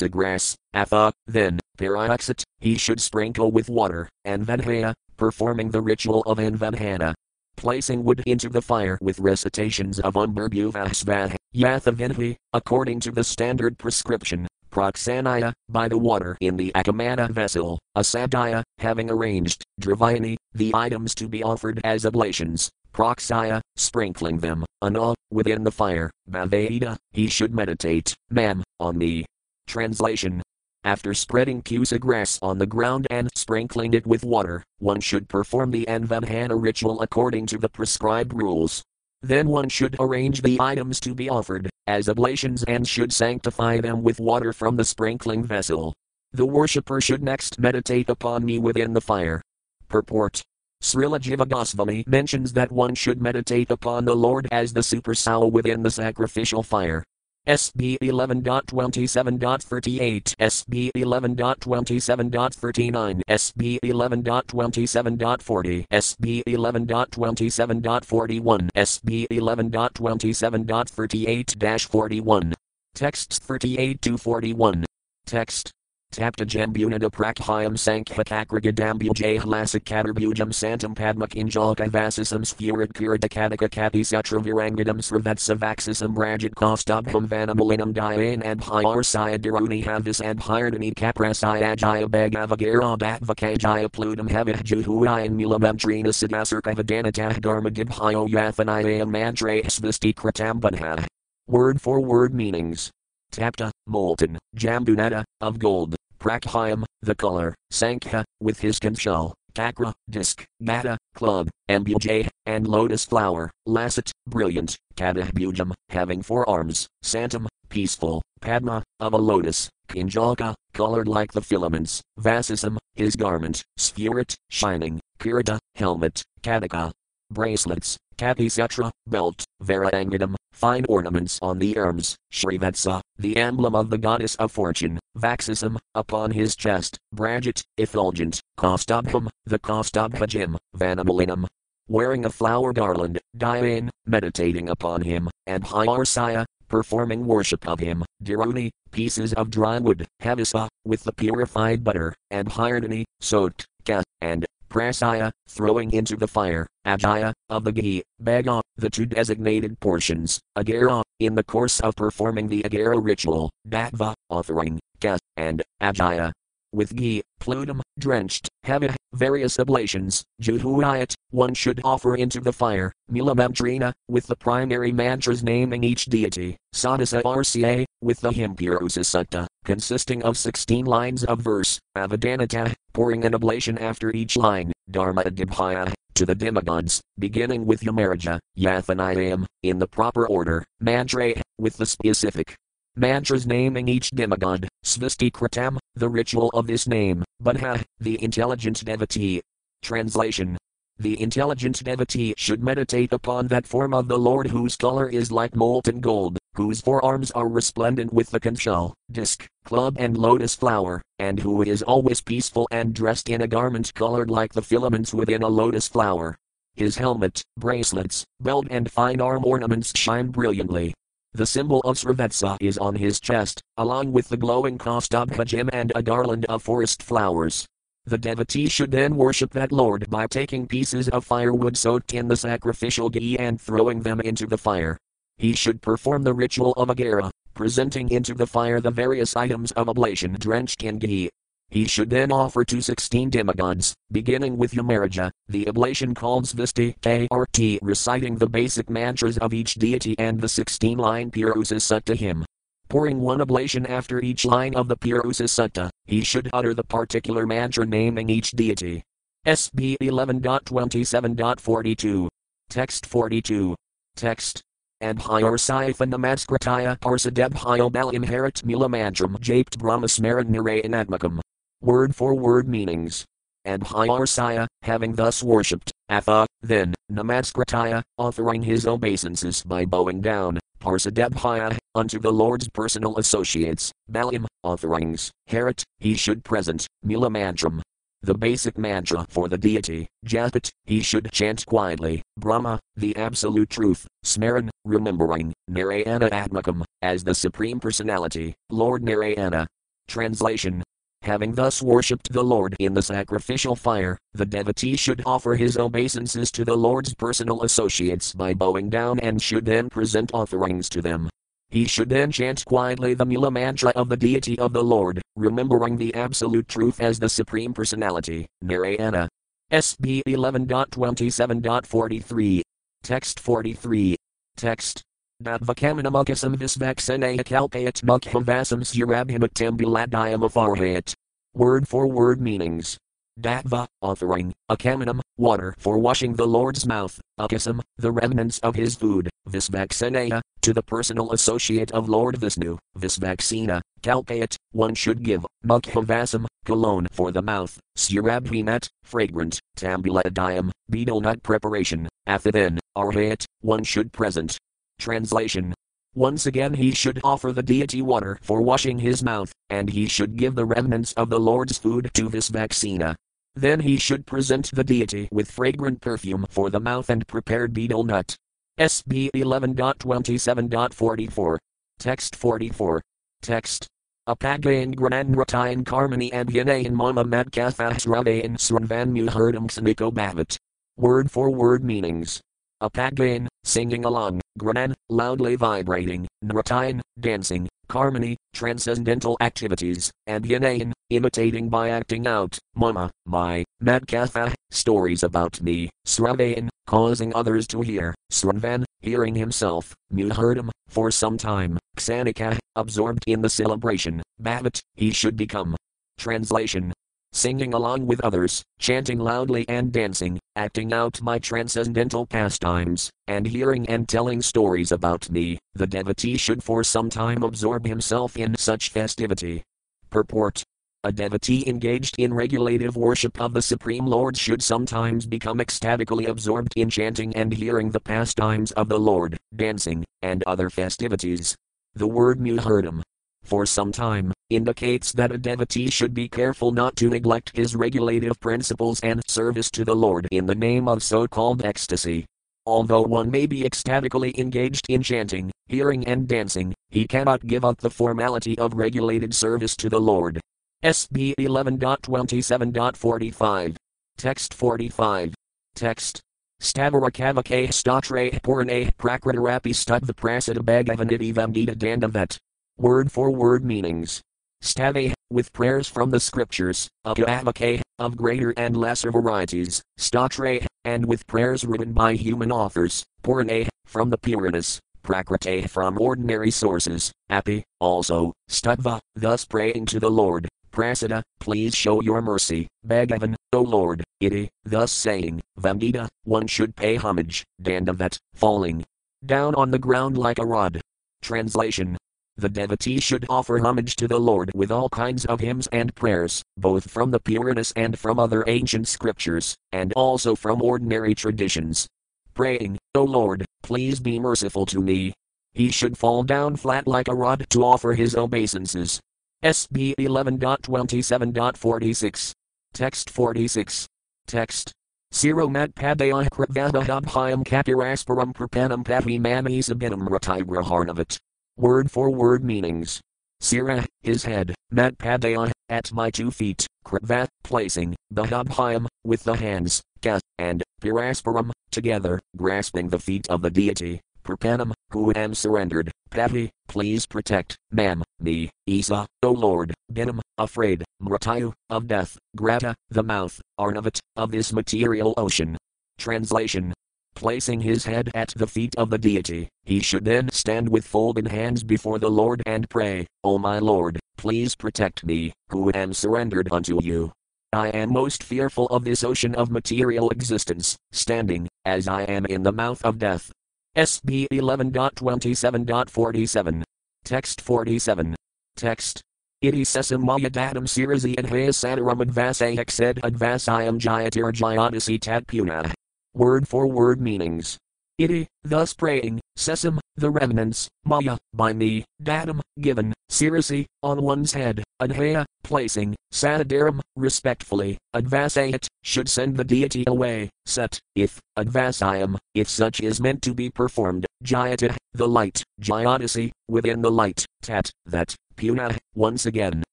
grass, atha, then, parixit, he should sprinkle with water, and vanhaya, performing the ritual of anvanhana. Placing wood into the fire with recitations of Umberbuvasvaha, Yatha Vinhi, according to the standard prescription, Proxanaya, by the water in the Akamana vessel, Asadaya, having arranged, Dravayani, the items to be offered as oblations, Proxaya, sprinkling them, Ana, within the fire, Bhaveda, he should meditate, Mam, on me. Translation after spreading kusa grass on the ground and sprinkling it with water, one should perform the Anvamhana ritual according to the prescribed rules. Then one should arrange the items to be offered as oblations and should sanctify them with water from the sprinkling vessel. The worshipper should next meditate upon me within the fire. Purport Srila Jiva Goswami mentions that one should meditate upon the Lord as the super soul within the sacrificial fire. SB 11.27.38, SB 11.27.39, SB 11.27.40, SB 11.27.41, SB 11.27.38 41. Texts 38 to 41. Text Tapta Jambunada Prakhayam Sankhakakragadambujay Hlasak Katarbujam Santam Padmak Injalka Vasisam Sphurat Kiradakadaka Kathi Sutra Virangadam Srivatsa Vaxisam Rajat Kostabham Vanamalinam Diane Abhyar Sayadiruni Havis Abhyardani Kaprasayajaya Bhagavagara Bhatvakajaya Plutam Havih Juhuayan Mulamam Trina Siddhasarkavadanatah Dharma Dibhyo Yathanayam Mantre Svisti Kratambadha. Word for word meanings. Tapta, molten, Jambunata, of gold, Prakhyam, the color, Sankha, with his conch shell, Kakra, disc, Mata, club, Ambujay, and lotus flower, Lasat, brilliant, Kadahbujam, having four arms, Santam, peaceful, Padma, of a lotus, Kinjalka, colored like the filaments, Vasisam, his garment, Sphurat, shining, Kirata, helmet, Kadaka, bracelets, Katisutra, belt, Varangadam, fine ornaments on the arms, Shrivatsa, the emblem of the goddess of fortune, Vaxisam, upon his chest, Brajit, effulgent, Kostabham, the Kostabha gem, Vanamalinam, wearing a flower garland, Diane, meditating upon him, and Hyarsaya, performing worship of him, Diruni, pieces of dry wood, Havisa, with the purified butter, and Hyrdani, soaked, Ka, and Prasaya, throwing into the fire, Ajaya, of the ghee, Baga, the two designated portions, Agara, in the course of performing the Agara ritual, Bhatva, offering, Ka, and Ajaya. With ghee, Plutum, drenched, Havah, various oblations, Juhuayat, one should offer into the fire, Mulamamtrina, with the primary mantras naming each deity, Sadasa RCA, with the hymn Sukta, consisting of 16 lines of verse, Avadanata, pouring an oblation after each line, Dharma Dibhaya, to the demigods, beginning with Yamaraja, Yathanayam, in the proper order, Mantra, with the specific mantras naming each demigod, Svisti Kratam, the ritual of this name, Buddha, the intelligent devotee. Translation the intelligent devotee should meditate upon that form of the Lord whose color is like molten gold, whose forearms are resplendent with the conchal, disc, club, and lotus flower, and who is always peaceful and dressed in a garment colored like the filaments within a lotus flower. His helmet, bracelets, belt, and fine arm ornaments shine brilliantly. The symbol of Srivatsa is on his chest, along with the glowing Kostabha gem and a garland of forest flowers. The devotee should then worship that Lord by taking pieces of firewood soaked in the sacrificial ghee and throwing them into the fire. He should perform the ritual of Agara, presenting into the fire the various items of oblation drenched in ghee. He should then offer to 16 demigods, beginning with Yamaraja, the oblation called Svisti KRT, reciting the basic mantras of each deity and the 16 line Purusa Sukta hymn pouring one oblation after each line of the Purusa Sukta, he should utter the particular mantra naming each deity. SB 11.27.42. Text 42. Text. Abhyar Saiphanamatskritaya Parsadebhyo Balim Harat Mula Mantram Japt Brahmasmaran Nirayanatmakam. Word for word meanings. Abhyarsaya, having thus worshipped, Atha, then, Namaskritaya, offering his obeisances by bowing down, Parsadebhya, unto the Lord's personal associates, Balim, offerings, Harat, he should present, Mula Mantram. The basic mantra for the deity, Japat, he should chant quietly, Brahma, the absolute truth, Smaran, remembering, Narayana Atmakam, as the Supreme Personality, Lord Narayana. Translation Having thus worshipped the Lord in the sacrificial fire, the devotee should offer his obeisances to the Lord's personal associates by bowing down and should then present offerings to them. He should then chant quietly the Mula mantra of the deity of the Lord, remembering the absolute truth as the Supreme Personality, Narayana. SB 11.27.43. Text 43. Text. Dadvakamanamukasam visvaksanaya kalpayat mukhavasam surabhimaktambuladayam afarhayat. Word for word meanings. Datva, offering, akamanam, water for washing the Lord's mouth, akasam, the remnants of his food, visvaksanaya, to the personal associate of Lord Vishnu, Visvaksena, kalpayat, one should give, mukhavasam, cologne for the mouth, surabhinat, fragrant, tambuladayam, betel nut preparation, athathin, arhayat, one should present, Translation once again, he should offer the deity water for washing his mouth, and he should give the remnants of the Lord's food to this vaccina. Then he should present the deity with fragrant perfume for the mouth and prepared betel nut. SB 11.27.44. Text 44. Text. Apagayan Grananratayan Karmani Abhinayan Mama Madkathasravayan Sranvan Muhurdam Saniko Bhavat. Word for word meanings. Apagayan, singing along, Granan, loudly vibrating, Nratayan, dancing, Karmani, transcendental activities, and Abhinayan, imitating by acting out, Mama, my, Madkatha, stories about me, Sravayan, causing others to hear, Sranvan, hearing himself, Muhurdam, for some time, Xanika, absorbed in the celebration, Bhavat, he should become. Translation Singing along with others, chanting loudly and dancing, acting out my transcendental pastimes, and hearing and telling stories about me, the devotee should for some time absorb himself in such festivity. Purport a devotee engaged in regulative worship of the Supreme Lord should sometimes become ecstatically absorbed in chanting and hearing the pastimes of the Lord, dancing, and other festivities. The word muhurdam, for some time, indicates that a devotee should be careful not to neglect his regulative principles and service to the Lord in the name of so called ecstasy. Although one may be ecstatically engaged in chanting, hearing, and dancing, he cannot give up the formality of regulated service to the Lord. SB 11.27.45. Text 45. Text. Stavarakavake statre purne prakritarapi stutva prasada bhagavaniti vamdita dandavat. Word for word meanings. Stave, with prayers from the scriptures, akavake, of greater and lesser varieties, statre, and with prayers written by human authors, purne, from the Puranas, prakrite from ordinary sources, api, also, stutva, thus praying to the Lord, prasada, please show your mercy, Bhagavan, O Lord, iti, thus saying, Vamdita, one should pay homage, dandavat, falling. Down on the ground like a rod. Translation the devotee should offer homage to the Lord with all kinds of hymns and prayers, both from the Puranas and from other ancient scriptures, and also from ordinary traditions. Praying, O Lord, please be merciful to me. He should fall down flat like a rod to offer his obeisances. SB 11.27.46. Text 46. Text. Siromat padayah krivadabhyam kapirasparam prapanam papi mami sabinam ratigraharnavat. Word for word meanings. Sira, his head, Matpadaya, at my two feet, Krivat, placing, the Bahadhyam, with the hands, Ka, and, Pirasparam, together, grasping the feet of the deity, Prapanam, who am surrendered, Pati, please protect, Mam, me, Isa, O Lord, Binam, afraid, Mratayu, of death, Grata, the mouth, Arnavat, of this material ocean. Translation Placing his head at the feet of the deity, he should then stand with folded hands before the Lord and pray, O my Lord, please protect me, who am surrendered unto you. I am most fearful of this ocean of material existence, standing, as I am in the mouth of death. SB 11.27.47. Text 47. Text. Iti sesam mayadatam sirizi adhaya sadaram advasay exed advasayam jayatir jayadasi tat puna word for word meanings. Iti, thus praying, sesam, the remnants, maya, by me, datam, given, sirisi, on one's head, adhaya, placing, sadadaram, respectfully, advasayat, should send the deity away, set, if, advasayam, if such is meant to be performed, jayata, the light, jayadasi, within the light, tat, that, puna, once again.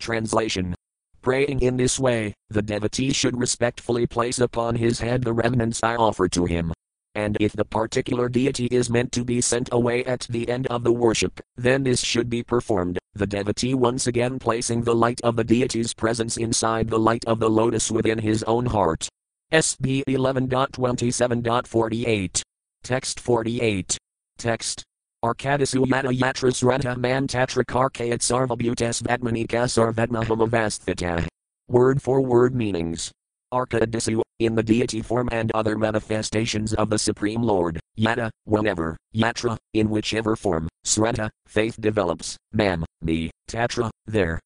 Translation Praying in this way, the devotee should respectfully place upon his head the remnants I offer to him. And if the particular deity is meant to be sent away at the end of the worship, then this should be performed, the devotee once again placing the light of the deity's presence inside the light of the lotus within his own heart. SB 11.27.48. Text 48. Text. Arkadisu yata yatras rata man tatra karkayat sarvabhutas vatmanika sarvatmahamavasthita. Word for word meanings. Arkadisu, in the deity form and other manifestations of the Supreme Lord, yata, whenever, yatra, in whichever form, srata, faith develops, mam, me, tatra, there,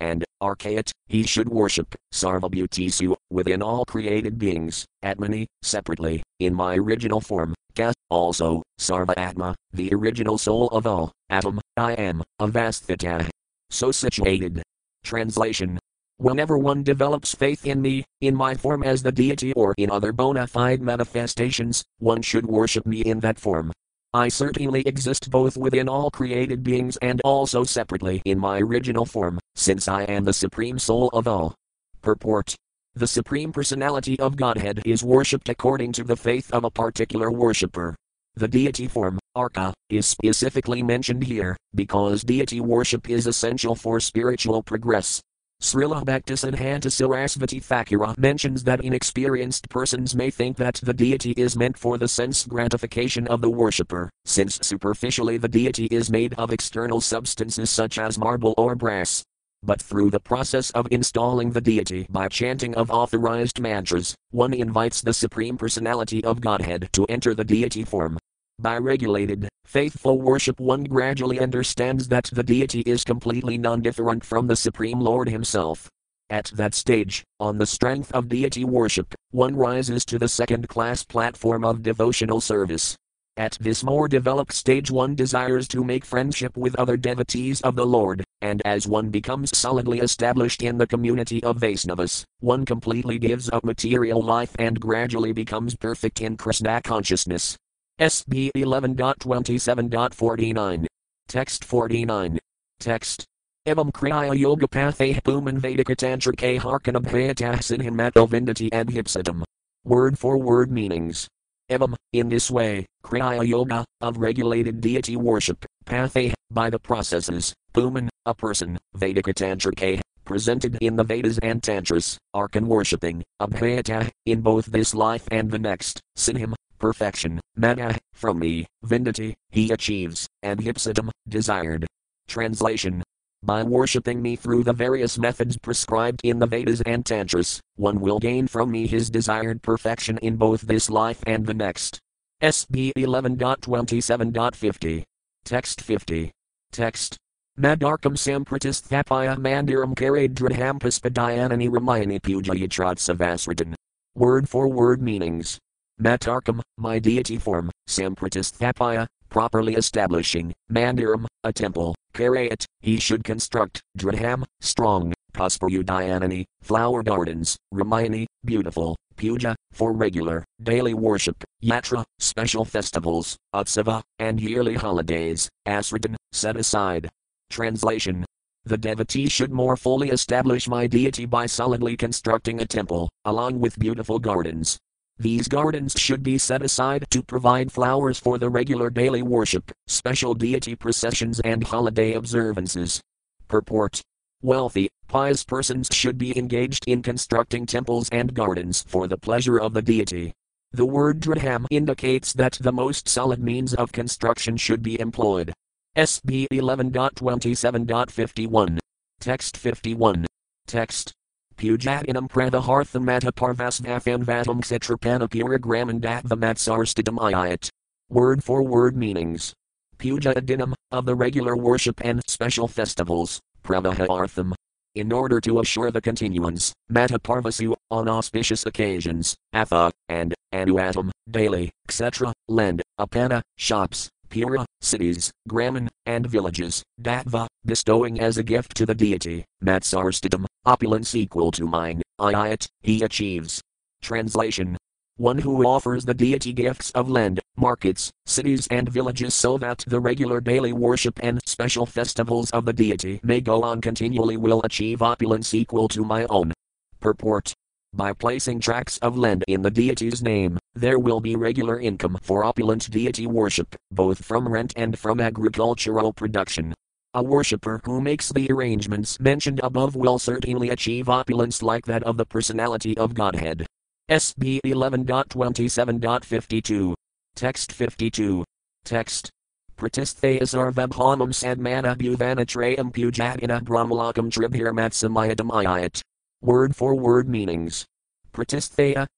and, arkayat, he should worship, sarvabhutisu, within all created beings, atmani, separately, in my original form, ka, also, Sarva Atma, the original soul of all, Atom, I am, Avasthita. So situated. Translation Whenever one develops faith in me, in my form as the deity or in other bona fide manifestations, one should worship me in that form. I certainly exist both within all created beings and also separately in my original form, since I am the Supreme Soul of all. Purport The Supreme Personality of Godhead is worshipped according to the faith of a particular worshipper. The deity form, Arca, is specifically mentioned here, because deity worship is essential for spiritual progress. Srila Bhaktisiddhanta Sarasvati Thakura mentions that inexperienced persons may think that the deity is meant for the sense gratification of the worshipper, since superficially the deity is made of external substances such as marble or brass. But through the process of installing the deity by chanting of authorized mantras, one invites the Supreme Personality of Godhead to enter the deity form. By regulated, faithful worship, one gradually understands that the deity is completely non different from the Supreme Lord Himself. At that stage, on the strength of deity worship, one rises to the second class platform of devotional service. At this more developed stage, one desires to make friendship with other devotees of the Lord, and as one becomes solidly established in the community of Vaisnavas, one completely gives up material life and gradually becomes perfect in Krishna consciousness. SB 11.27.49. Text 49. Text. Evam Kriya Yoga Pathe Puman Vedika tantra Tantrike Harkanabhayatah Sinhimato Vindati Adhipsadam. Word for word meanings. Evam, in this way, Kriya Yoga, of regulated deity worship, Pathe, by the processes, Puman, a person, Vedika tantra Tantrike, presented in the Vedas and Tantras, Arkan worshipping, Abhayata, in both this life and the next, Sinhim, perfection, mana, from me, vindati, he achieves, and hipsadam, desired. Translation by worshipping me through the various methods prescribed in the Vedas and Tantras, one will gain from me his desired perfection in both this life and the next. SB 11.27.50. Text 50. Text. Madarkam sampratisthapaya mandiram karadradham puspadayanani ramayani pujayatratsavasradan. Word for word meanings. Matarkam, my deity form, Sampratisthapaya, properly establishing, Mandiram, a temple, Karayat, he should construct, Dradham, strong, Puspayudayanani, flower gardens, Ramayani, beautiful, Puja, for regular, daily worship, Yatra, special festivals, Utsava, and yearly holidays, Asradan, set aside. Translation the devotee should more fully establish my deity by solidly constructing a temple, along with beautiful gardens, these gardens should be set aside to provide flowers for the regular daily worship, special deity processions, and holiday observances. Purport Wealthy, pious persons should be engaged in constructing temples and gardens for the pleasure of the deity. The word dradham indicates that the most solid means of construction should be employed. SB 11.27.51. Text 51. Text Pujatinam prathaharthamata parvasvatham vatam ksitrapanapuраgramandatvamatsarshtadam Word for word meanings. Puja adinam, of the regular worship and special festivals, pravahartham. In order to assure the continuance, mataparvasu, on auspicious occasions, atha, and, anuatam, daily, etc., lend, apana, shops, Pura, cities, Graman, and villages, Datva, bestowing as a gift to the deity, Matsarstidam, opulence equal to mine, Ayat, he achieves. Translation one who offers the deity gifts of land, markets, cities, and villages so that the regular daily worship and special festivals of the deity may go on continually will achieve opulence equal to my own. Purport by placing tracts of land in the deity's name, there will be regular income for opulent deity worship, both from rent and from agricultural production. A worshipper who makes the arrangements mentioned above will certainly achieve opulence like that of the personality of Godhead. SB 11.27.52. Text 52. Text. Pratisthayas arvabhamam sadmana bhuvanatrayam pujatina brahmalakam tribhirmatsamayadam ayat. Word for word meanings.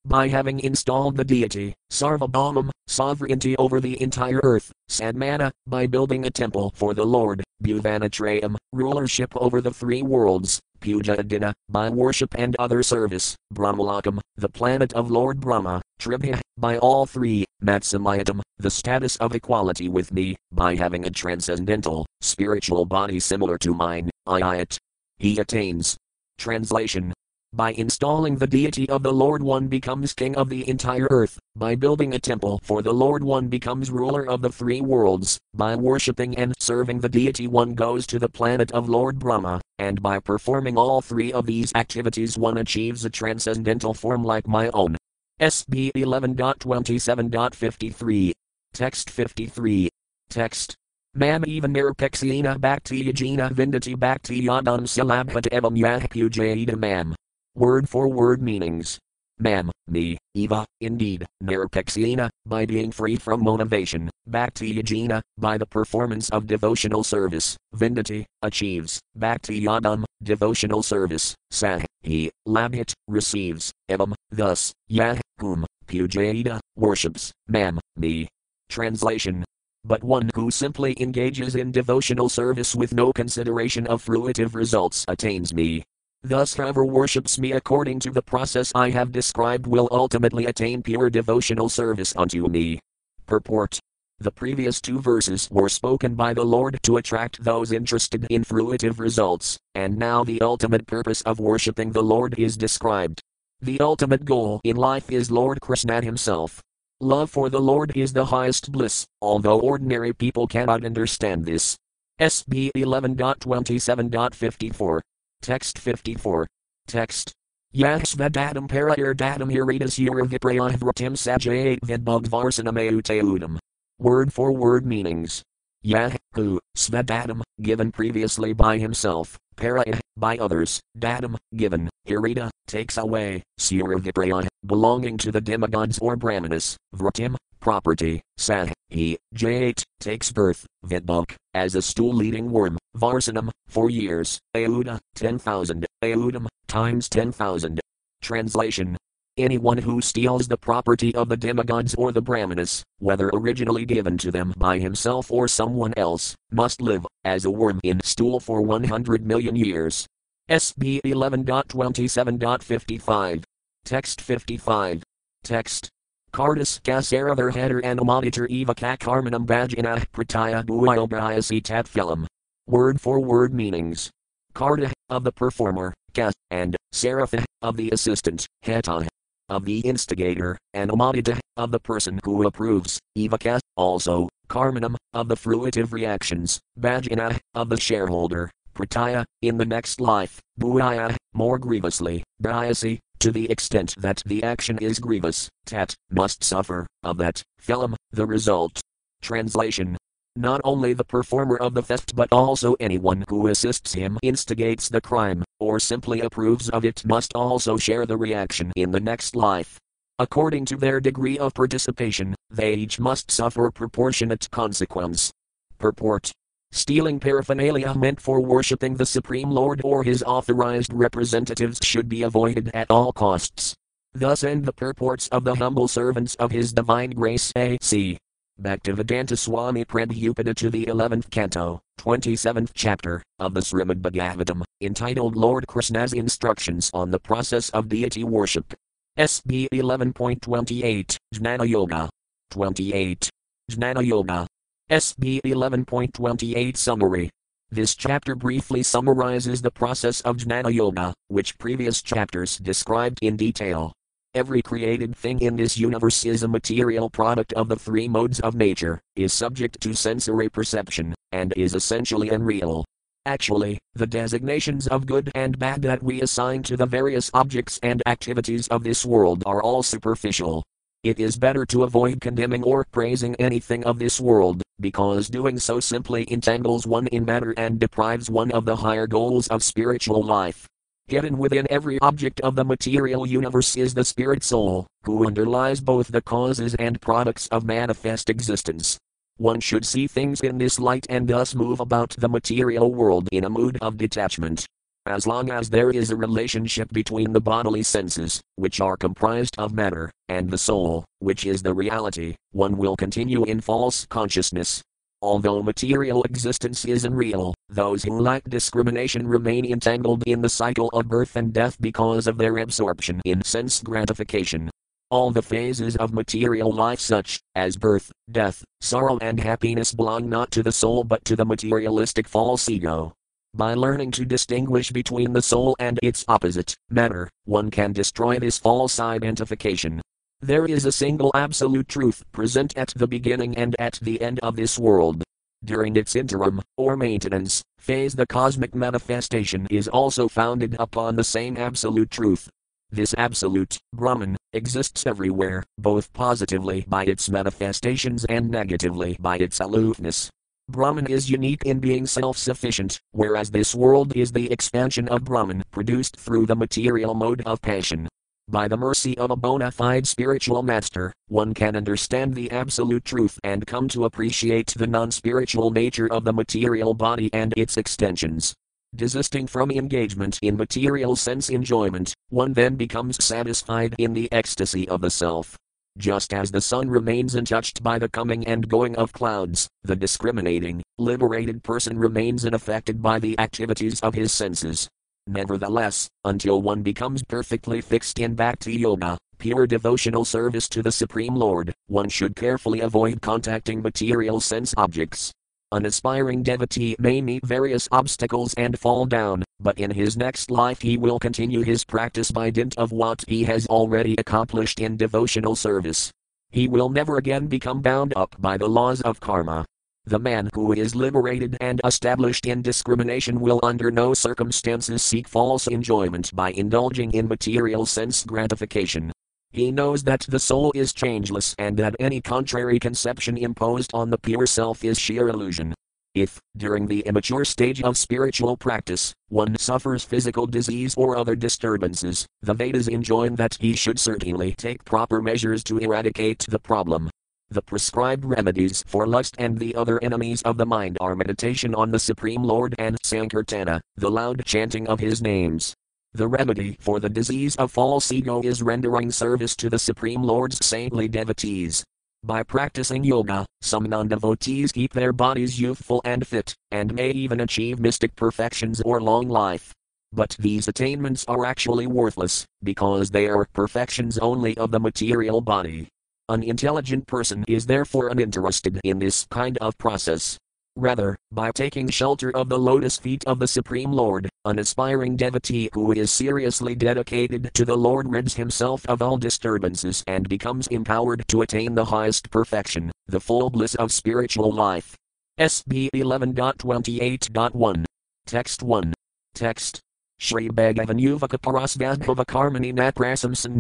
By having installed the deity, Sarvabhaumam, sovereignty over the entire earth, Sadmana, by building a temple for the Lord, Bhuvanatrayam, rulership over the three worlds, Puja by worship and other service, Brahmalakam, the planet of Lord Brahma, Tribhya, by all three, Matsamayatam, the status of equality with me, by having a transcendental, spiritual body similar to mine, Ayat. He attains, Translation By installing the deity of the Lord, one becomes king of the entire earth. By building a temple for the Lord, one becomes ruler of the three worlds. By worshipping and serving the deity, one goes to the planet of Lord Brahma. And by performing all three of these activities, one achieves a transcendental form like my own. SB 11.27.53. Text 53. Text. Mam even nirpexina bhakti yajina vindati bhakti yadam silabhat evam yah pujaida mam. Word for word meanings. Mam, me, Eva, indeed, nirpexina, by being free from motivation, bhakti yajina, by the performance of devotional service, vindati, achieves, bhakti yadam, devotional service, sah, he, labhit, receives, evam, thus, yah, whom, pujaida, worships, mam, me. Translation but one who simply engages in devotional service with no consideration of fruitive results attains me. Thus, whoever worships me according to the process I have described will ultimately attain pure devotional service unto me. Purport The previous two verses were spoken by the Lord to attract those interested in fruitive results, and now the ultimate purpose of worshipping the Lord is described. The ultimate goal in life is Lord Krishna Himself. Love for the Lord is the highest bliss, although ordinary people cannot understand this. SB 11.27.54. Text 54. Text. Yasvadatam parayurdatam iridas uraviprayavratim sajayat vidbhagvarsanamaeuteudam. Word for word meanings. Yah, who, svadatam, given previously by himself, para, by others, datam, given, hirita, uh, takes away, suravipraya, belonging to the demigods or brahmanas, vratim, property, sah, he, jait, takes birth, vidbuk, as a stool-eating worm, varsanam, four years, auda, ten thousand, audam, times ten thousand. Translation Anyone who steals the property of the demigods or the brahmanas, whether originally given to them by himself or someone else, must live as a worm in stool for 100 million years. SB 11.27.55. Text 55. Text. Cardus Kasarather header animator eva kakarmanam bhajana prataya buiobrayasi tatphilam. Word for word meanings. Karda, of the performer, kas, and Saratha, of the assistant, heta, of the instigator, and amadita, of the person who approves, evaka, also, karmanam, of the fruitive reactions, bhajana, of the shareholder, prataya, in the next life, bhuaya, more grievously, biasi, to the extent that the action is grievous, tat, must suffer, of that, phelam, the result. Translation not only the performer of the theft but also anyone who assists him instigates the crime, or simply approves of it must also share the reaction in the next life. According to their degree of participation, they each must suffer proportionate consequence. Purport Stealing paraphernalia meant for worshipping the Supreme Lord or his authorized representatives should be avoided at all costs. Thus end the purports of the humble servants of His Divine Grace A.C. Bhaktivedanta Swami Prabhupada to the 11th canto, 27th chapter, of the Srimad Bhagavatam, entitled Lord Krishna's Instructions on the Process of Deity Worship. SB 11.28, Jnana Yoga. 28. Jnana Yoga. SB 11.28 Summary. This chapter briefly summarizes the process of Jnana Yoga, which previous chapters described in detail. Every created thing in this universe is a material product of the three modes of nature, is subject to sensory perception, and is essentially unreal. Actually, the designations of good and bad that we assign to the various objects and activities of this world are all superficial. It is better to avoid condemning or praising anything of this world, because doing so simply entangles one in matter and deprives one of the higher goals of spiritual life. Hidden within every object of the material universe is the spirit soul, who underlies both the causes and products of manifest existence. One should see things in this light and thus move about the material world in a mood of detachment. As long as there is a relationship between the bodily senses, which are comprised of matter, and the soul, which is the reality, one will continue in false consciousness, Although material existence is unreal, those who lack discrimination remain entangled in the cycle of birth and death because of their absorption in sense gratification. All the phases of material life, such as birth, death, sorrow, and happiness, belong not to the soul but to the materialistic false ego. By learning to distinguish between the soul and its opposite, matter, one can destroy this false identification. There is a single absolute truth present at the beginning and at the end of this world. During its interim, or maintenance, phase, the cosmic manifestation is also founded upon the same absolute truth. This absolute, Brahman, exists everywhere, both positively by its manifestations and negatively by its aloofness. Brahman is unique in being self sufficient, whereas this world is the expansion of Brahman produced through the material mode of passion. By the mercy of a bona fide spiritual master, one can understand the absolute truth and come to appreciate the non spiritual nature of the material body and its extensions. Desisting from engagement in material sense enjoyment, one then becomes satisfied in the ecstasy of the self. Just as the sun remains untouched by the coming and going of clouds, the discriminating, liberated person remains unaffected by the activities of his senses. Nevertheless, until one becomes perfectly fixed in bhakti yoga, pure devotional service to the Supreme Lord, one should carefully avoid contacting material sense objects. An aspiring devotee may meet various obstacles and fall down, but in his next life he will continue his practice by dint of what he has already accomplished in devotional service. He will never again become bound up by the laws of karma. The man who is liberated and established in discrimination will under no circumstances seek false enjoyment by indulging in material sense gratification. He knows that the soul is changeless and that any contrary conception imposed on the pure self is sheer illusion. If, during the immature stage of spiritual practice, one suffers physical disease or other disturbances, the Vedas enjoin that he should certainly take proper measures to eradicate the problem. The prescribed remedies for lust and the other enemies of the mind are meditation on the Supreme Lord and Sankirtana, the loud chanting of his names. The remedy for the disease of false ego is rendering service to the Supreme Lord's saintly devotees. By practicing yoga, some non devotees keep their bodies youthful and fit, and may even achieve mystic perfections or long life. But these attainments are actually worthless, because they are perfections only of the material body. An intelligent person is therefore uninterested in this kind of process. Rather, by taking shelter of the lotus feet of the Supreme Lord, an aspiring devotee who is seriously dedicated to the Lord rids himself of all disturbances and becomes empowered to attain the highest perfection, the full bliss of spiritual life. SB 11.28.1. Text 1. Text. Shri Bhagavan Yuvaka Parasvadbhava Karmani Naprasamsan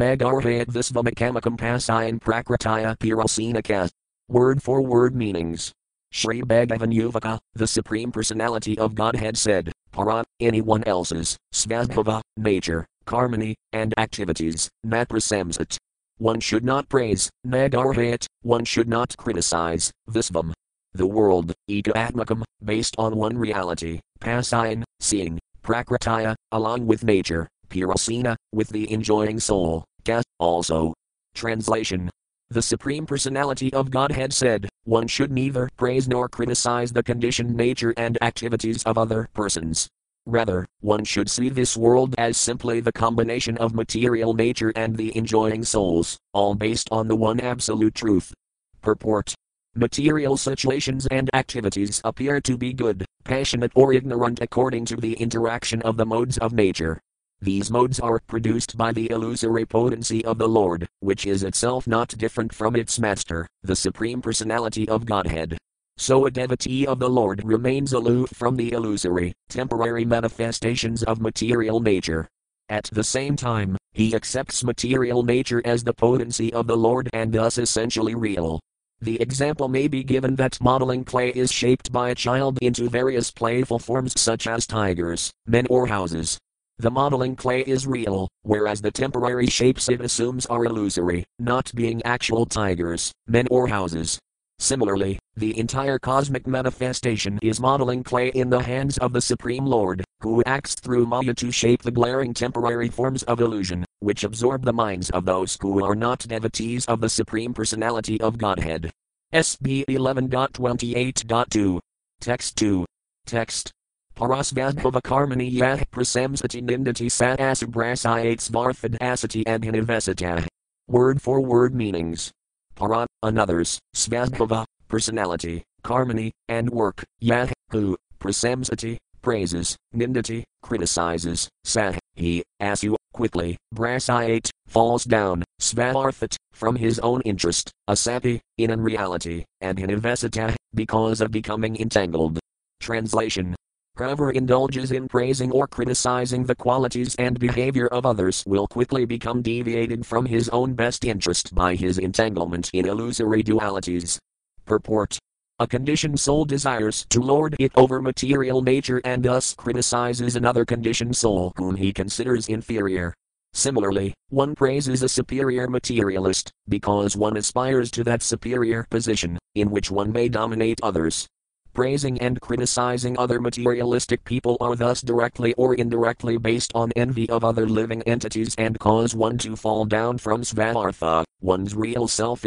Pasayan Prakritaya Pirasinaka. Word for word meanings. Sri Bhagavan Yuvaka, the Supreme Personality of Godhead said, Para, anyone else's, Svadbhava, nature, karmani, and activities, naprasamsat. One should not praise, nagarhayat, one should not criticize, visvam. The world, eka atmakam, based on one reality, pasayan, seeing, prakritaya, along with nature, pirasina, with the enjoying soul, ka, also. Translation the Supreme Personality of Godhead said, One should neither praise nor criticize the conditioned nature and activities of other persons. Rather, one should see this world as simply the combination of material nature and the enjoying souls, all based on the one absolute truth. Purport Material situations and activities appear to be good, passionate, or ignorant according to the interaction of the modes of nature. These modes are produced by the illusory potency of the Lord, which is itself not different from its Master, the Supreme Personality of Godhead. So a devotee of the Lord remains aloof from the illusory, temporary manifestations of material nature. At the same time, he accepts material nature as the potency of the Lord and thus essentially real. The example may be given that modeling clay is shaped by a child into various playful forms such as tigers, men, or houses. The modeling clay is real, whereas the temporary shapes it assumes are illusory, not being actual tigers, men, or houses. Similarly, the entire cosmic manifestation is modeling clay in the hands of the Supreme Lord, who acts through Maya to shape the glaring temporary forms of illusion, which absorb the minds of those who are not devotees of the Supreme Personality of Godhead. SB 11.28.2. Text 2. Text. Parasvadbhava karmani yah prasamsati nindati sat asati and hinivasita. Word for word meanings. Para, another's, svadbhava, personality, karmani, and work, yah, who, prasamsati, praises, nindati, criticizes, sah, he, asu, quickly, brasiate, falls down, svarthat, from his own interest, asapi, in unreality, and hinivesita, because of becoming entangled. Translation Whoever indulges in praising or criticizing the qualities and behavior of others will quickly become deviated from his own best interest by his entanglement in illusory dualities. Purport a conditioned soul desires to lord it over material nature and thus criticizes another conditioned soul whom he considers inferior. Similarly, one praises a superior materialist because one aspires to that superior position, in which one may dominate others. Praising and criticizing other materialistic people are thus directly or indirectly based on envy of other living entities and cause one to fall down from svartha, one's real self.